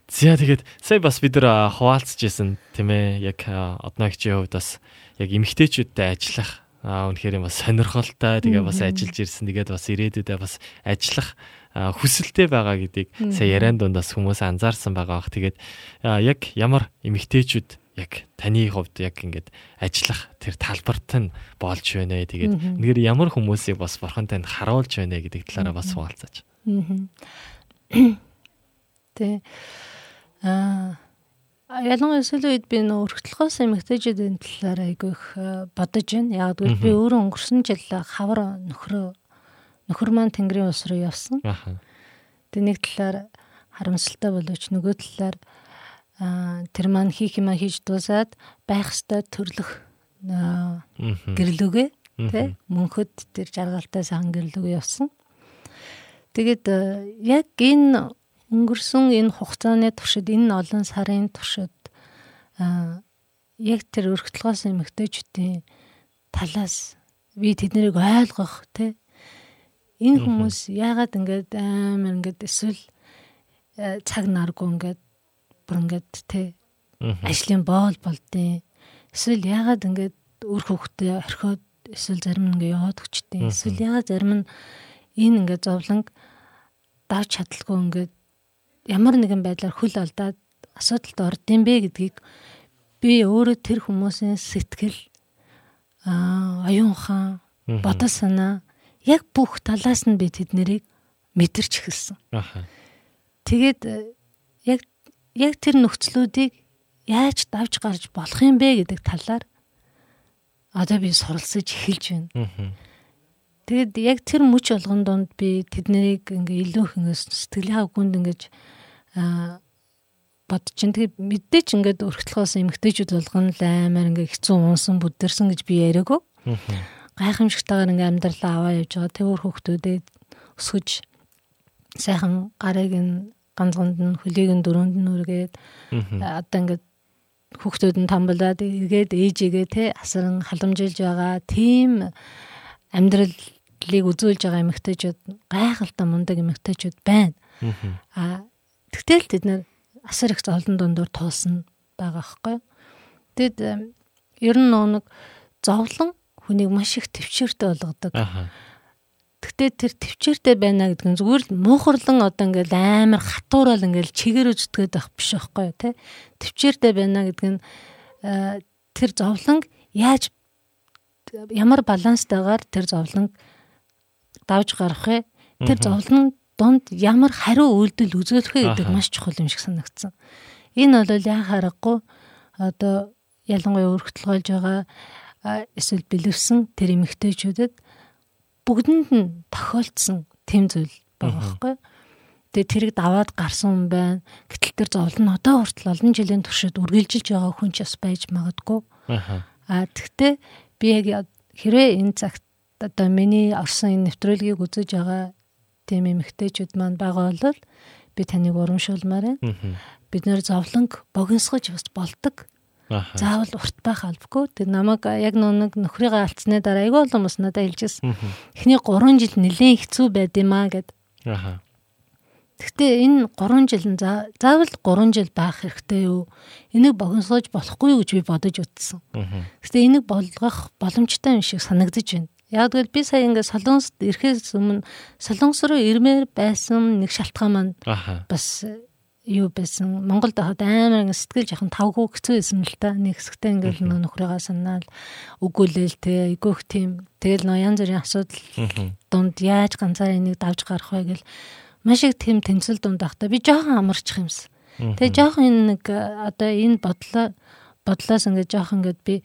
За тэгээд сая бас бид нар а, хуваалцажсэн тийм ээ яг а, одноогчийн хувьд бас яг эмгтээчүүдтэй ажиллах аа үнэхээр бас сонирхолтой тэгээ бас ажиллаж ирсэн тэгээд бас ирээдүйдээ бас ажиллах хүсэлтэй байгаа гэдгийг сая яриан дундаас хүмүүс анзаарсан байгаа бах тэгээд яг ямар эмгтээчүүд яг таны хувьд яг ингээд ажиллах тэр талбарт нь болж байна ээ тэгээд үнэхээр ямар хүмүүсийг бас бурхан танд харуулж байна гэдэг талаараа бас хуваалцаач. [COUGHS] Тэ. Аа ялангуяа сүүлийн үед би нөө өргөтлөхөөс эмэгтэйчүүдийн талаар айгүй их бодож байна. Яг гэвэл би өөрөө өнгөрсөн жил хавар нөхрөө нөхөр маань Тэнгэрийн улс руу явсан. Тэгээ нэг талаар харамсалтай боловч нөгөө талаар аа тэр маань хийх юм хийж дуусаад байх ёстой төрлөх гэрлүүгээ тий мөнхөд тэр жаргалтай сайхан гэрлүүгээ явсан. Тэгээд э, яг энэ өнгөрсөн энэ хугацааны туршид энэ олон сарын туршид яг тэр өргөтлгөөс эмэгтэйчүүдийн талаас би тэднийг ойлгох тий энэ хүмүүс яагаад ингэж амар ингэж эсвэл э, цаг наргүй ингэж бүр ингээд те ажлын боол болдیں۔ Эсвэл ягаад ингээд үр хөвгтөө орхиод эсвэл зарим нь ингээд яваад өчтیں۔ Эсвэл ягаад зарим нь энэ ингээд зовлон давж чадлаггүй ингээд ямар нэгэн байдлаар хөл алдаад асуудалд ордын бэ гэдгийг би өөрөө тэр хүмүүсийн сэтгэл аа оюун ухаан бодол санаа яг бүх талаас нь би тэднийг мэдэрч эхэлсэн. Тэгээд э, яг яг тэр нөхцлүүдийг яаж давж гарч болох юм бэ гэдэг талаар одоо би суралцаж эхэлж байна. Тэгэд яг тэр мөч болгон донд би тэднийг ингээ илүү ингээ сэтгэлийн гүнд ингэж бодож чинь тэгээд мэдээч ингээд өргөтлөхөөс эмгтээчүүд болгоно л аймаар ингээ хэцүү унсан бүдэрсэн гэж би яриаггүй. Аа. Гайхамшигтайгаар ингээ амьдралаа аваа явж байгаа тэр хүүхдүүдэд өсгөж сайхан гарыг нь ганцгонд нь хөлийг нь дөрөнд нь үргээд одоо ингээд хүүхдүүд нь тамбалаад эргээд ээжигээ те асран халамжилж байгаа тийм амьдралыг үзүүлж байгаа эмэгтэйчүүд гайхалтай мундаг эмэгтэйчүүд байна. Аа. Тэгтэл тэд нэр асар их зовлон дундуур туулсан байгаа байхгүй. Тэгэд ер нь нэг зовлон хүнийг маш их төвчээртэй болгодог. Аа. Гэхдээ тэр төвчээртэй байна гэдэг нь зүгээр л муухарлан одоо ингээл амар хатуурал ингээл чигээр үзтгэдэг байх биш байхгүй тий. Төвчээртэй байна гэдэг нь э, тэр зовлон яаж ямар баланстайгаар тэр зовлон давж гарах вэ? Тэр зовлон донд ямар хариу үйлдэл үзүүлэх вэ гэдэг маш чухал юм шиг санагдсан. Энэ бол яа харахгүй одоо ялангуяа өргөтлгөөлж байгаа эсвэл бэлэвсэн тэр эмэгтэйчүүдэд бүгдэнд нь тохиолдсон тэм зүйл байгаа байхгүй. Тэгээ тэрийг даваад гарсан хүн байна. Гэтэл тэр зовлон нь одоо хүртэл олон жилийн туршид үргэлжилж байгаа хүн ч бас байж магадгүй. Аа. Тэгтээ би яг хэрвээ энэ цагт одоо миний орсон энэ нэвтрүүлгийг үзэж байгаа тийм эмэгтэйчүүд маань байгаа бол би таныг урамшуулмаар байна. Бид нэр зовлонг богиносгож бас болдог. Аа. Заавал урт байх албагүй. Тэр намайг яг нэг нөхрийгөө алдсны дараа айгүй олон хүмүүс надад хэлжсэн. Эхний 3 жил нэлээд хэцүү байд юм аа гэд. Аа. Гэхдээ энэ 3 жил нь заа- заавал 3 жил байх хэрэгтэй юу? Энийг богиносгож болохгүй юу гэж би бодож утсан. Гэхдээ энийг болгох боломжтой юм шиг санагдаж байна. Яг тэгвэл би сая ингээд солонгост ирэхээс өмнө солонгос руу ирмээр байсан нэг шалтгаан маань Аа. бас юу байсан? Монголд хахад амар сэтгэл жоохон тавгүй хэцүү байсан л та. Нэг хэсэгтээ ингээд нөө нөхрийгаа санаал. Өгүүлээл те айгүйх тийм. Тэгэл нөө янз бүрийн асуудал дунд яаж ганцаараа энийг давж гарах вэ гэл. Маш их тийм тэмцэл дунд байхдаа би жоохон амарчих юмсан. Тэгээ жоохон энэ нэг одоо энэ бодлоо бодлоос ингээд жоохон ингээд би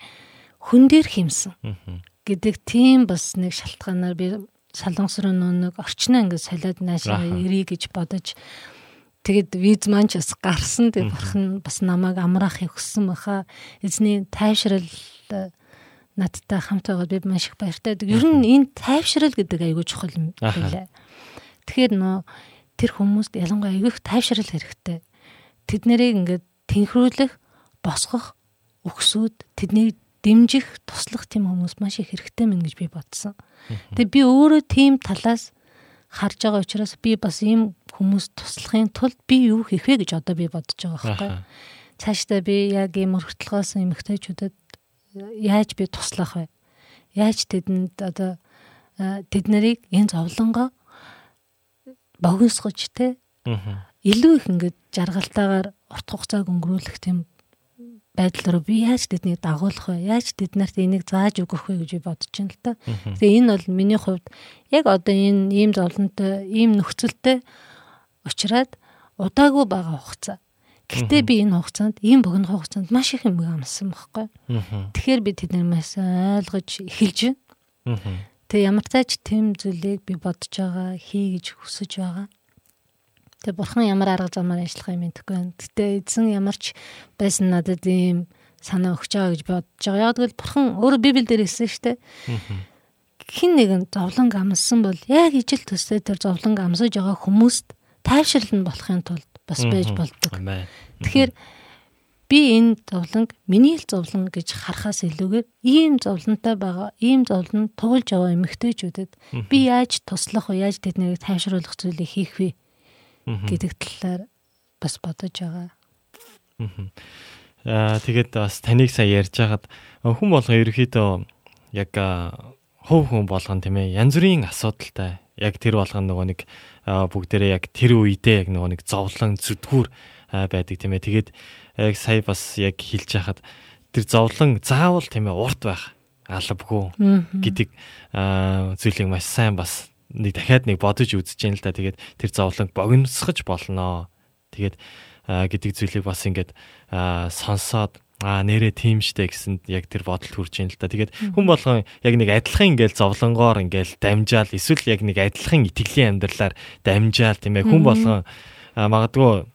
хүн дээр химсэн. Аа. гэдэг тийм бас нэг шалтгаанаар би солонгос руу нөө нэг орчноо ингээд солиод наашаа ирээ гэж бодож тэгэд виз маань ч бас гарсан тэг бурхан бас намайг амраахыг хүссэн баха эзний тайвшрал э, надтай хамт байгаад би маш их баяртай. Ер нь энэ тайвшрал гэдэг айгүй чухал юм байлаа. Тэгэхээр нөө тэр хүмүүст ялангуяа айгүй их тайвшрал хэрэгтэй. Тэд нарыг ингээд тэнхрүүлэх, босгох, өгсүүд тэднийг дэмжих, туслах тийм хүмүүс маш их хэрэгтэй мэн гэж би бодсон. Тэгээ би өөрөө тийм талаас харж байгаа учраас би бас ийм хүмүүс туслахын тулд би юу хийх вэ гэж одоо би бодож байгаа байхгүй. Аа. Цаашдаа би яг ийм өргөтлгөөс эмэгтэйчүүдэд яаж би туслах вэ? Яаж тэдэнд одоо э, тэд нарыг энэ зовлонгоо богиносгож те илүү их ингээд жаргалтайгаар урт хугацааг өнгөрүүлэх тийм байдал руу би яаж тэднийг дагуулах вэ? Яаж тэд нарт энийг зааж өгөх вэ гэж би бодож байна л та. Тэгээ энэ бол миний хувьд яг одоо энэ ийм зовлонтой, ийм нөхцөлтэй очраад удаагүй байгаа хугацаа. Гэхдээ би энэ хугацаанд ийм богино хугацаанд маш их юм амссан байхгүй. Тэгэхээр би тэднийг маш ойлгож эхэлж байна. Тэгээ ямар тач тэм зүйлийг би бодож байгаа, хий гэж хүсэж байгаа. Тэгээ бурхан ямар арга замаар ажиллах юм мэдэхгүй байна. Гэтэ эзэн ямар ч байсан надад ийм санаа өгч байгаа гэж бодож байгаа. Яг тэгвэл бурхан өөрөө Библиэл дээр хэлсэн шүү дээ. Хин нэгэн зовлон амссан бол яг ижил төстэй тэр зовлон амсаж байгаа хүмүүст тайвшрал нь болохын тулд бас байж болдог. Тэгэхээр би энэ зовлонг миний л зовлон гэж харахаас илүүгээр ийм зовлонтой байгаа, ийм зовлон туулж байгаа эмэгтэйчүүдэд би яаж туслах вэ? Яаж тэднийг тайвшруулах зүйлийг хийх вэ? гэдэг талаар бас бодож байгаа. Аа тэгээд бас таныг сая ярьж хагаад хүн болгон ерөөхдөө яг хувь хүн болгон тийм ээ янз бүрийн асуудалтай яг тэр болгон нөгөө нэг бүгдээрээ яг тэр үедээ яг нөгөө нэг зовлон зүтгүүр байдаг тийм ээ. Тэгээд яг сая бас яг хэлж хахад тэр зовлон заавал тийм ээ урт байх албагүй гэдэг зүйлийг маш сайн бас нэг дахиад нэг бодож үзэж юм л да. Тэгээд тэр зовлон богиносгож болноо Тэгээд гэдэг зүйлийг бас ингээд сонсоод аа нэрээ тийм штэ гэсэн яг тэр бодолд хүрч ийн л та. Тэгээд хүн болгон яг нэг адилхан ингээл зовлонгоор ингээл дамжаал эсвэл яг нэг адилхан итгэлийн амьдралаар дамжаал тийм ээ. Хүн болгон магадгүй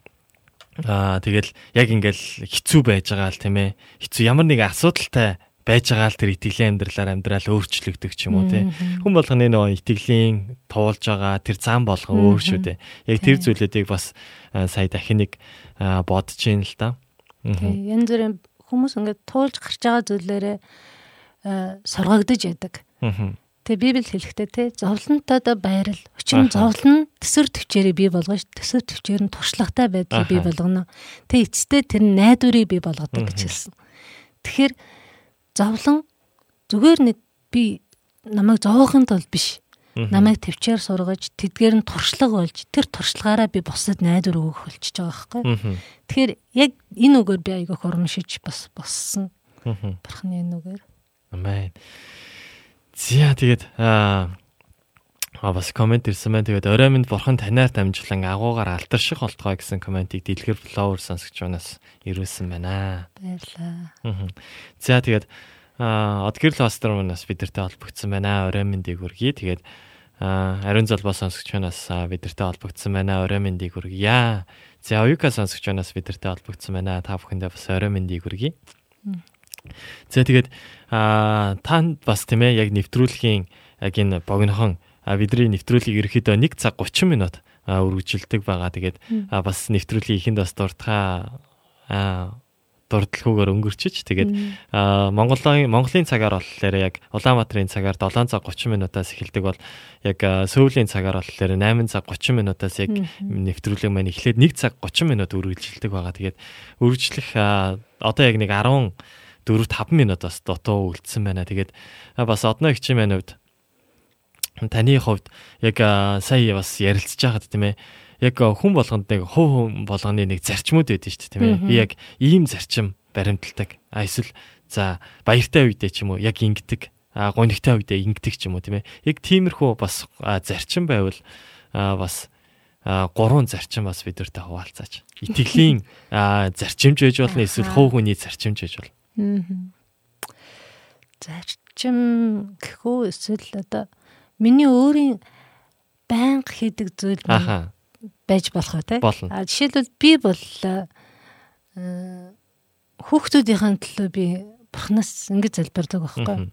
аа тэгэл яг ингээл хэцүү байж байгаа л тийм ээ. Хэцүү ямар нэг асуудалтай байж байгаа л тэр итгэлийн амьдралаар амьдрал өөрчлөгдөг ч юм уу тий хүн болгоны нөгөө итгэлийн туулж байгаа тэр зам болгон өөр шүү дээ. Яг тэр зүйлүүдийг бас сая дахин нэг бодож ийн л Тэг янз бүрийн хүмүүс ингээд туулж гарч байгаа зүйлээрээ сургагдаж яадаг. Тэгээ Библи хэлэхдээ те зовлонтойдоо байрал. Өчигдөр Аха. зовлон төсөр төвчээрээ бий болгоно ш. Төсөр төвчээр нь туршлагатай байдлыг бий болгоно. Тэгээ эцэстээ тэр нь найдварыг бий болгодог гэж хэлсэн. Тэгэхээр зовлон зүгээр нэг би намайг зовоохын тулд биш. Намайг төвчээр сургаж, тэдгээр нь туршлага болж, тэр туршлагаараа би бусад найдвар өгөх болчихж байгаа байхгүй. Тэгэхээр яг энэ үгээр би айгүйх урамшиж бас боссон. Мгм. Бурхны энэ үгээр. Амен. Зя тэгээд аа бас комент ирсэн байна. Тэгээд орой минь бурхан танаар дамжуулан агуугаар алдарших болтгоо гэсэн комментиг дэлгэр фловер сонсогчоонаас ирүүлсэн байна. Баярлаа. За тэгээд аа Одгэрл пастор манаас бидэртэй холбогдсон байна. Орой мэндийг хүргэе. Тэгээд аа ариун залбаа сонсогчоонаас аа, бидэртэй холбогдсон байна. Орой мэндийг хүргье. За оюука сонсогчоонаас бидэртэй холбогдсон байна. Та бүхэндээ бас орой мэндийг хүргэе. За тэгээд аа танд бас тийм ээ яг нэвтрүүлгийн яг энэ богинохон бидний нэвтрүүлгийг ерөөхдөө 1 цаг 30 минут үргэлжилдэг байгаа. Тэгээд бас нэвтрүүлгийн ихэнд бас дуртахаа а дурдлаггүйгээр өнгөрчиж тэгээд Монголын Монголын цагаар болохоор яг Улаанбаатарын цагаар 7 цаг 30 минутаас эхэлдэг бол яг Сөүлийн цагаар болохоор 8 цаг 30 минутаас яг нэвтрүүлэг маань эхлээд 1 цаг 30 минут үргэлжилдэг байгаа. Тэгээд үргэлжлэх одоо яг нэг 10 4 5 минут бас дотоо үлдсэн байна. Тэгээд бас одно маань хувьд таны хувьд яг сая бас ярилцж байгаад тийм ээ яг хүн болгонд нэг хувь хүн болгоны нэг зарчмууд байдаг шүү дээ тийм ээ. Би яг ийм зарчим баримталдаг. А эсвэл за баяртай үедээ ч юм уу яг ингэдэг. А гонигтай үедээ ингэдэг ч юм уу тийм ээ. Яг тиймэрхүү бас зарчим байвал бас гурван зарчим бас бидэртэй хуваалцаач. Итгэлийн зарчимж байж болно эсвэл хувь хүний зарчимж байж болно. Зарчим гэхүү эсвэл одоо миний өөрийн байнга хийдэг зүйл нь Аха. Байж болох үү те? А жишээлбэл би бол э, хүүхдүүдийн төлөө би бурхнаас ингэж залбирдаг байхгүй.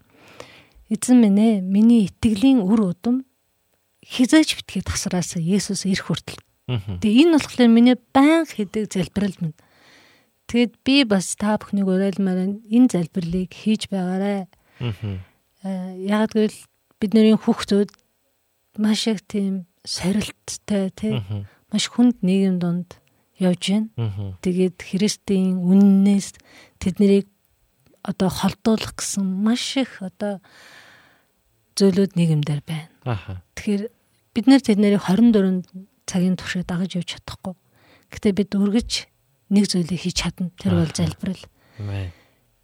Эзэн минь ээ, миний итгэлийн үр удам хизээж битгий тасраасаа Есүс ирэх хүртэл. Тэгээ энэ болохоор миний байнга хийдэг залбирал минь. Тэгэд би бас та бүхнийг уриалмаар энэ залбирлыг хийж байгаарай. Мгм. Э, Яг гэвэл бидний хүүхдүүд маш их тийм сорилттой тий. Маш хүнд нийгэм донд явж байна. Тэгээд Христийн үннээс тэднийг одоо холдуулах гэсэн маш их одоо зөвлөд нийгэмдэр байна. Тэгэхээр бид нэр тэднэрийг 24 цагийн туршид дагаж явж чадахгүй. Гэтэ бид үргэж нэг зүйлийг хийж чадна. Тэр бол залбирал. Мэ.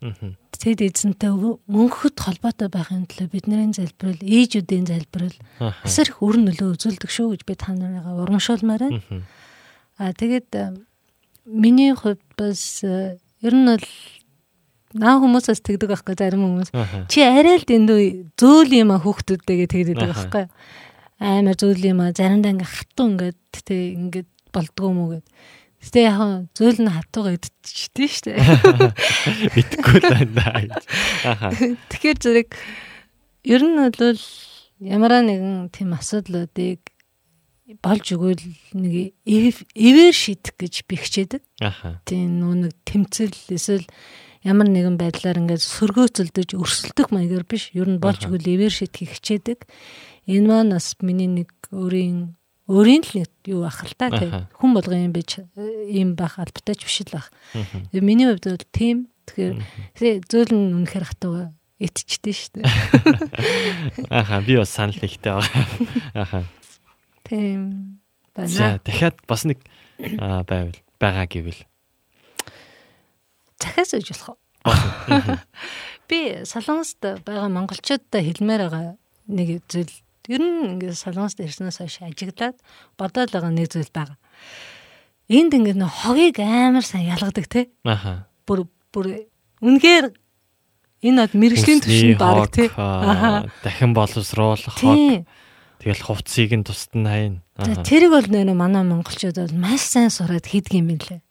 Тэгэд эзэнтэй мөнхөд холбоотой байхын тулд бидний залбирал, ээжүүдийн залбирал асар их үр нөлөө үзүүлдэг шүү гэж би та нарыгаа урамшуулмаар байна. Мгм. А тэгээд э, миний хувьд бас э, ер нь бол наа хүмүүсээс тэгдэг байхгүй зарим хүмүүс. Чи арай л дэндүү зөөл юм а хүүхдүүдтэйгээ тэгдэг байхгүй. Аймаар зөөл юм а заримдаа ингээ хатуу ингээд тэ ингээд болдгоо мүү гэд. Гэтэ яг зөөл нь хатуугаа идчихтэй шүү дээ. [LAUGHS] Итгэхгүй л байна. Аха. Тэгэхээр зэрэг ер нь бол ямараа нэгэн тийм асуудлуудыг болж өгвөл нэг эвээр шийдэх гэж би хичээдэг. Аха. Тийм нөө нэг тэмцэл эсвэл ямар нэгэн байдлаар ингээд сөргөөцөлдөж өрсөлдөх маягаар биш. Ер нь болж Аха. өгвөл эвээр шийдэхийг хичээдэг. Энэ маань бас миний нэг өөрийн өөрийн л юу ах л та тийм хүн болгон юм биш юм байх албатай ч биш л. Тэгээ Миний хувьд бол тийм. Тэгэхээр зөөл нь үнэхээр хатууга итчтэй шүү дээ. [LAUGHS] Аха. Би бас санал нэгтэй байгаа. Аха. Тийм За байна. дахиад бас нэг байвал байгаа гэвэл. Захиас үж болох. уу? [LAUGHS] Би Солонгост байгаа монголчуудтай хэлмээр байгаа нэг зүйл ер нь ингээд Солонгост ирснээс хойш ажиглаад бодоод байгаа нэг зүйл байгаа. энд ингээд нөө хогийг амар сайн ялгадаг те. Аха. Бүр бүр үнэхээр энэ од мэрэгжлийн төвшөнд баг те. аа, Дахин боловсруулах хог. Тэгэл хувцсыг нь тусад нь хайна. За, Тэрийг бол нөө манай монголчууд бол маш сайн сураад хийдэг юм билээ.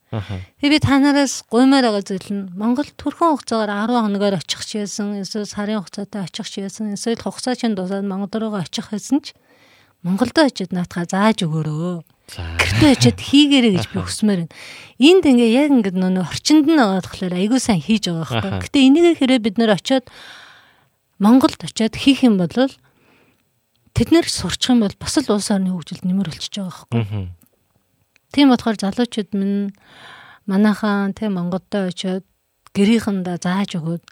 Тэгээ би та нараас гуймаар байгаа зүйл нь Монгол төрхөн хугацаагаар 10 хоногоор очих ч байсан, эсвэл сарын хугацаатай очих ч байсан, эсвэл хугацаа чинь дуусаад Монгол руугаа очих байсан ч Монголд очиод наатахаа зааж өгөөрөө. Гэртээ очиод хийгэрэй гэж би хүсмээр байна. Энд ингээ яг ингээд нөө орчинд нь байгаа болохоор айгүй сайн хийж байгаа байхгүй. Гэтэ энийг хэрэг бид нэр очиод Монголд очиод хийх юм бол тэд нэр сурчих юм бол бас л улс орны хөгжилд нэмэр болчихж байгаа байхгүй. Тийм болохоор залуучууд минь манайхан тийм Монголдо очиод гэрийнхандаа зааж өгөөд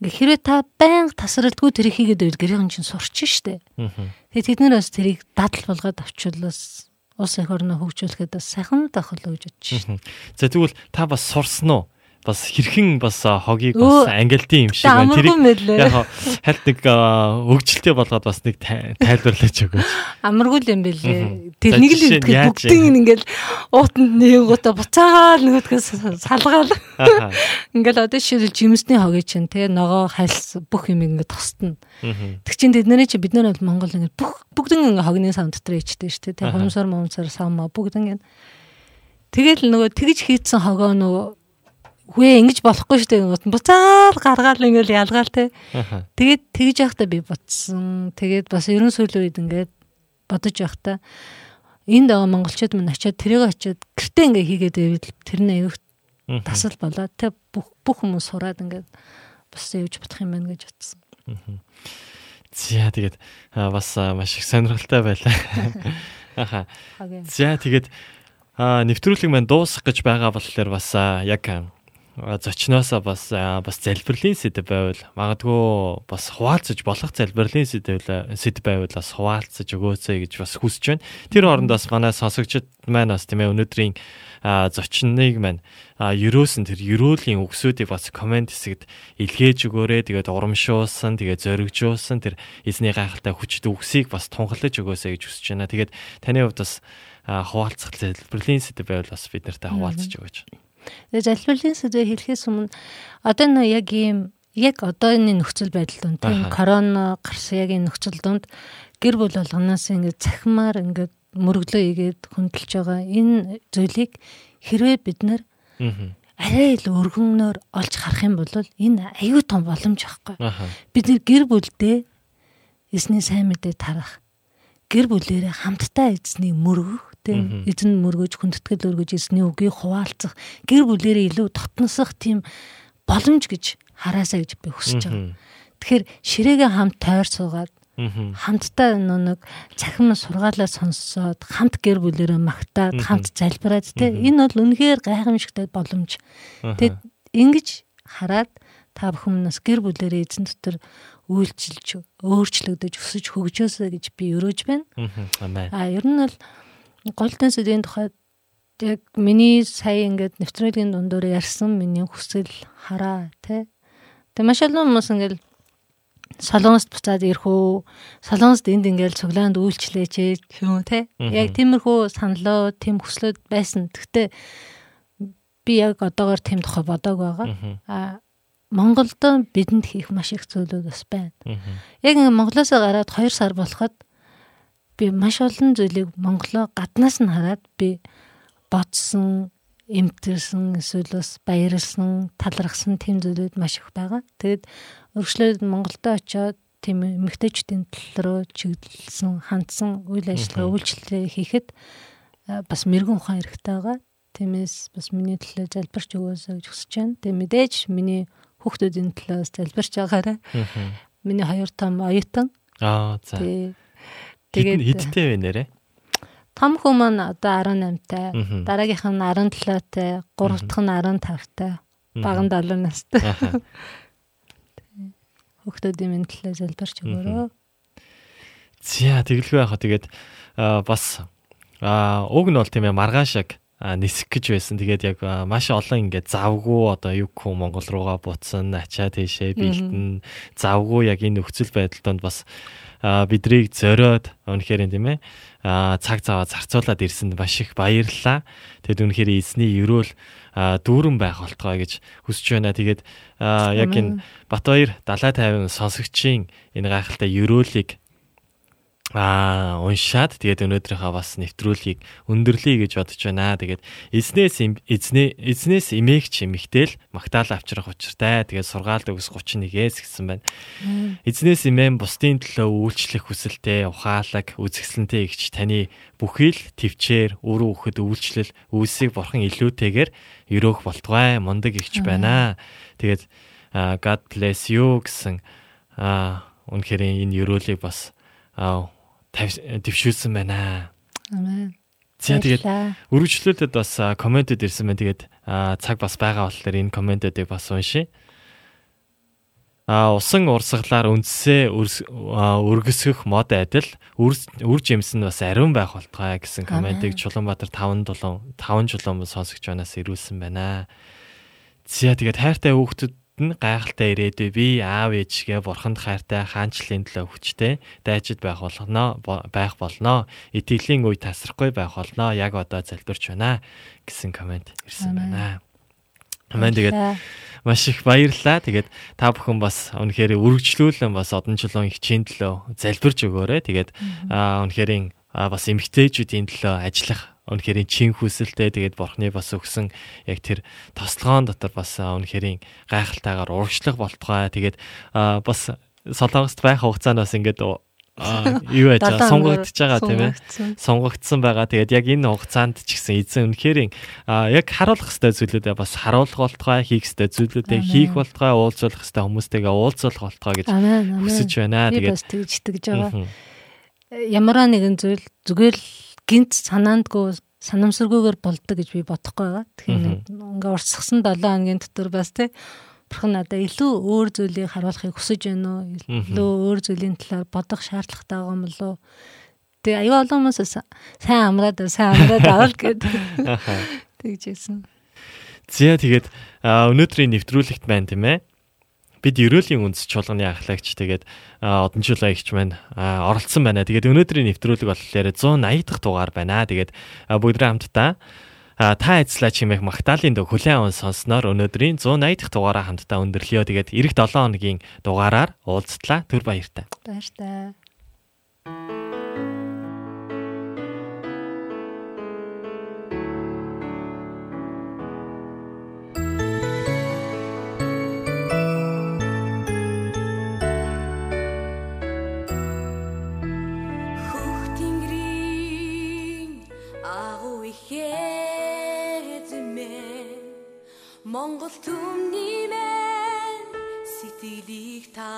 хэрвээ та байнга тасралтгүй тэрийг хийгээд байвал гэрийнхэн чинь сурчин штэ. Мгм. Тэгээ тэд нар бас тэрийг дадал болгоод авчулаас улс их орноо хөгжүүлэхэд бас сайхан гэж бодож шээ. Мгм. За тэгвэл та бас сурсан уу? Бас хэрхэн бас хогийг бас ангилтын юм шиг Тэ байна. мэлээ. яг хальт нэг а, хөгжилтэй болгоод бас нэг тай- тайлбарлаач өгөөч. Амаргүй л юм бэлээ. Тэр нэг л яаж бүгдийг ингээл уутанд нэггуута буцаагаал нөгөөдгөөс салгаал. Ингээл одоо шил жимсний хогийг чинь те ногоо хальс бүх юм ингээд тосдно. Тэг чин тэднэрийн чи бид нар бол Монгол ингээд бүх бүгдэн ингээ хогны сам дотор ичдэг шүү дээ. Аха. хумсар момсар сам бүгдэн ингээ. Тэгэл нөгөө тэгж хийцэн хогоо нөгөө Хүү ингэж болохгүй шүү дээ. Гот буцаад гаргаал ингээл ялгаал те. Тэгээд тэгж явахдаа би бодсон. Тэгээд бас ерөн сүүлийн үед ингээд бодож явахдаа энд байгаа монголчууд мань очиод тэрийг очиод гэртээ ингээ хийгээд байвал тэр нь аюух тасал болоод тэг бүх бүх хүмүүс сураад ингээд бас явж бодох юм байна гэж бодсон. За тэгээд бас маш их сонирхолтой байлаа. [LAUGHS] Аха. За тэгээд нэвтрүүлэг маань дуусах гэж байгаа болохоор бас яг зочноосоо бас бас залбирлын сэдв байвал магадгүй бас хуваалцаж болох залбирлын сэдв сэдв байвал бас хуваалцаж өгөөцэй гэж бас хүсэж байна. Тэр хооронд бас манай сонсогчид маань бас тийм ээ өнөөдрийн зочныг маань ерөөсөн тэр ерөөлийн үгсүүдийг бас комент хэсэгт илгээж өгөөрэй. Тэгээд урамшуулсан, тэгээд зоригжуулсан тэр эзний гайхалтай хүчтэй үгсийг бас тунхаглаж өгөөсэй гэж хүсэж байна. Тэгээд таны хувьд бас хуваалцах залбирлын сэдв байвал бас бид нартай хуваалцаж өгөөч. Тэгээ залбирлын сэдвээ хэлэхээс өмнө одоо нөө яг ийм яг одооны нөхцөл байдал донд тийм корона гарсан яг энэ нөхцөл донд гэр бүл болгоноос ингээд цахимаар ингээд мөрөглөө игээд хөндлөж байгаа энэ зүйлийг хэрвээ бид Аа. арай л өргөнөөр олж харах юм бол энэ аюу тун боломж байхгүй. Бид нэр гэр бүлдээ эзний сайн мэдээ тарах. Гэр бүлээрээ хамтдаа эзнийг мөргөх, тийм эзэн мөргөж хүндэтгэл өргөж эзний үгийг хуваалцах, гэр бүлээрээ илүү дотносох тийм боломж гэж хараасаа гэж би хүсэж байгаа. Тэгэхээр ширээгээ хамт тойр суугаад хамтдаа нэг цахим сургаалаа сонссоод хамт гэр бүлэрээ магтаад хамт залбираад Мгм. энэ бол үнэхээр гайхамшигтай боломж. Аха. Тэгэд ингэж хараад та бүхэн нас гэр бүлэрээ эзэн дотор үйлчилж өөрчлөгдөж өсөж хөгжөөсэй гэж би өрөөж байна. Мгм. Амен. А ер нь бол голдын сэдвийн тухайд яг миний сая ингээд нэвтрүүлгийн дундуур ярьсан миний хүсэл хараа те. Тэг маш олон хүмүүс ингээд солонгост буцаад ирэх үү? Солонгост энд ингээд цуглаанд үйлчлээч юм те. Яг тиймэрхүү саналоо, тийм хүслүүд байсан. Гэхдээ би яг одоогоор тийм тухай бодог байгаа. А Монголд бидэнд хийх маш их зүйлүүд бас байна. Яг ингэ Монголоос гараад 2 сар болоход би маш олон зүйлийг Монголоо гаднаас нь хараад би бодсон, эмтэрсэн, эсвэл бас баярлсан, талархсан тийм зүйлүүд маш их байгаа. Тэгэд өргөжлөөд Монголд очиод тийм эмэгтэйчүүдийн тал руу чиглэлсэн, хандсан үйл ажиллагаа үйлчлэлээ хийхэд бас мэрэгэн ухаан хэрэгтэй байгаа. Тиймээс бас миний төлөө залбирч өгөөсэй гэж хүсэж байна. Тэгээ мэдээж миний хүүхдүүдийн төлөө залбирч байгаарай. Мгм. Миний хоёр том оюутан. Аа за. Тэг. Тэгээд Тэгээд хидтэй вэ нэрэ? том хүн маань одоо 18-тай, Мгм. дараагийнх нь 17-тай, гурав дахь нь 15-тай, баган 70 настай. Аха. Хүүхдүүдийн минь төлөө залбирч өгөөрөө. За тэгэлгүй яхаа тэгээд бас аа уг нь бол тийм ээ маргааш яг аа, нисэх гэж байсан. Тэгээд яг маш олон ингээд завгүй одоо гэх юм Монгол руугаа буцсан, ачаа тийшээ бэлтэн завгүй яг энэ нөхцөл байдал донд бас а, бидрийг зориод үнэхээр тийм ээ цаг цаваа зарцуулаад ирсэнд маш их баярлалаа. Тэгэд үнэхээр эзний өрөөл дүүрэн байх болтгой гэж хүсэж байна. Тэгээд яг энэ Батбаяр далай тайван сонсогчийн энэ гайхалтай өрөөлийг Аа уншаад тэгээд өнөөдрийнхөө бас нэвтрүүлгийг өндөрлөе гэж бодож байна. Тэгээд эзнээс эзнээ эзнээс имээгч эмэгтэл магтаал авчрах учиртай. Тэгээд сургаалт өгс 31-ээс гэсэн байна. Эзнээс имээн бусдын төлөө үйлчлэх хүсэлтэй, ухаалаг, үзэсгэлэнтэй игч таны бүхий л төвчээр өөрөө өгөхөд үйлчлэл үүсийг бурхан илүүтэйгээр өрөөх болтугай мундаг игч байна. Тэгээд God bless you гэсэн аа үнэхээр энэ өрөөлийг бас аа дэвшүүлсэн байна. Амен. За тэгээд өргөжлөлөд бас комментэд ирсэн байна. Тэгээд цаг бас байгаа болохоор энэ комментэдийг бас уншия. А усан урсгалаар үндсээ өргөсгөх мод адил үр жимс нь бас ариун байх болтугай гэсэн комментиг Чулуунбаатар 5 7 5 жулуун сонсогч банаас ирүүлсэн байна. За тэгээд хайртай хүүхдүүд нь гайхалтай ирээдүй би аав ээжгээ бурханд хайртай хаанчлалын төлөө хүчтэй дайжид байх болно байх болно итгэлийн үе тасрахгүй байх болно яг одоо залбирч байна гэсэн комент ирсэн байна. Амин тэгээд маш их баярлалаа. Тэгээд та бүхэн бас үнэхээр үргэлжлүүлэн бас одон чулуун хичээн төлөө залбирч өгөөрэй. Тэгээд үнэхээр бас эмгтээчүүдийн төлөө ажиллах үнэхээр чин хүсэлтэй. Тэгээд бурхны бас өгсөн яг тэр тослогоон дотор бас үнэхээр гайхалтайгаар урагшлах болтугай. Тэгээд бас солонгост байх хугацаанд бас ингээд юу яаж сунгагдж байгаа тийм ээ. сунгагдсан байгаа. Тэгээд яг энэ хугацаанд ч гэсэн эзэн үнэхээр яг харуулах хэвээр зүйлүүдээ бас харуулах болтугай хийх хэвээр зүйлүүдээ хийх болтугай уулзуулах хэвээр хүмүүстэйгээ уулзуулах болтугай гэж хүсэж байна. Тэгээд бас тэгж итгэж байгаа. ямараа нэгэн зүйл зүгээр л гинт санаандгүй санамсаргүйгээр болдог гэж би бодохгүй байгаа. Тэгэхээр ингээ урсгасан 7 хоногийн дотор бас тий бурхан надад илүү өөр зүйлийг харуулахыг хүсэж байна уу? Илүү өөр зүйлийн талаар бодох шаардлагатай байгаа юм болов уу? Тэгээ аюу олон хүмүүс сайн амраад сайн амраад [LAUGHS] авал гэдэг. Тэгжсэн. Зя тэгээд өнөөдрийн нэвтрүүлэгт байна тийм ээ бид ерөөлийн үндэс чуулганы ахлагч тэгээд одонжуулаа ихч маань оролцсон байна. Тэгээд өнөөдрийн нэвтрүүлэг болохоор 180 дахь дугаар байна. Тэгээд бүгдрээ хамтдаа та ажиллаа чимээх Магдалины дөг хүлэн аван сонсноор өнөөдрийн 180 дахь дугаараа хамтдаа өндөрлөё. Тэгээд эх 7 хоногийн дугаараар уулзтлаа. Түр баяртай. Баяртай. Монгол түмний мэн сэтгэлийг та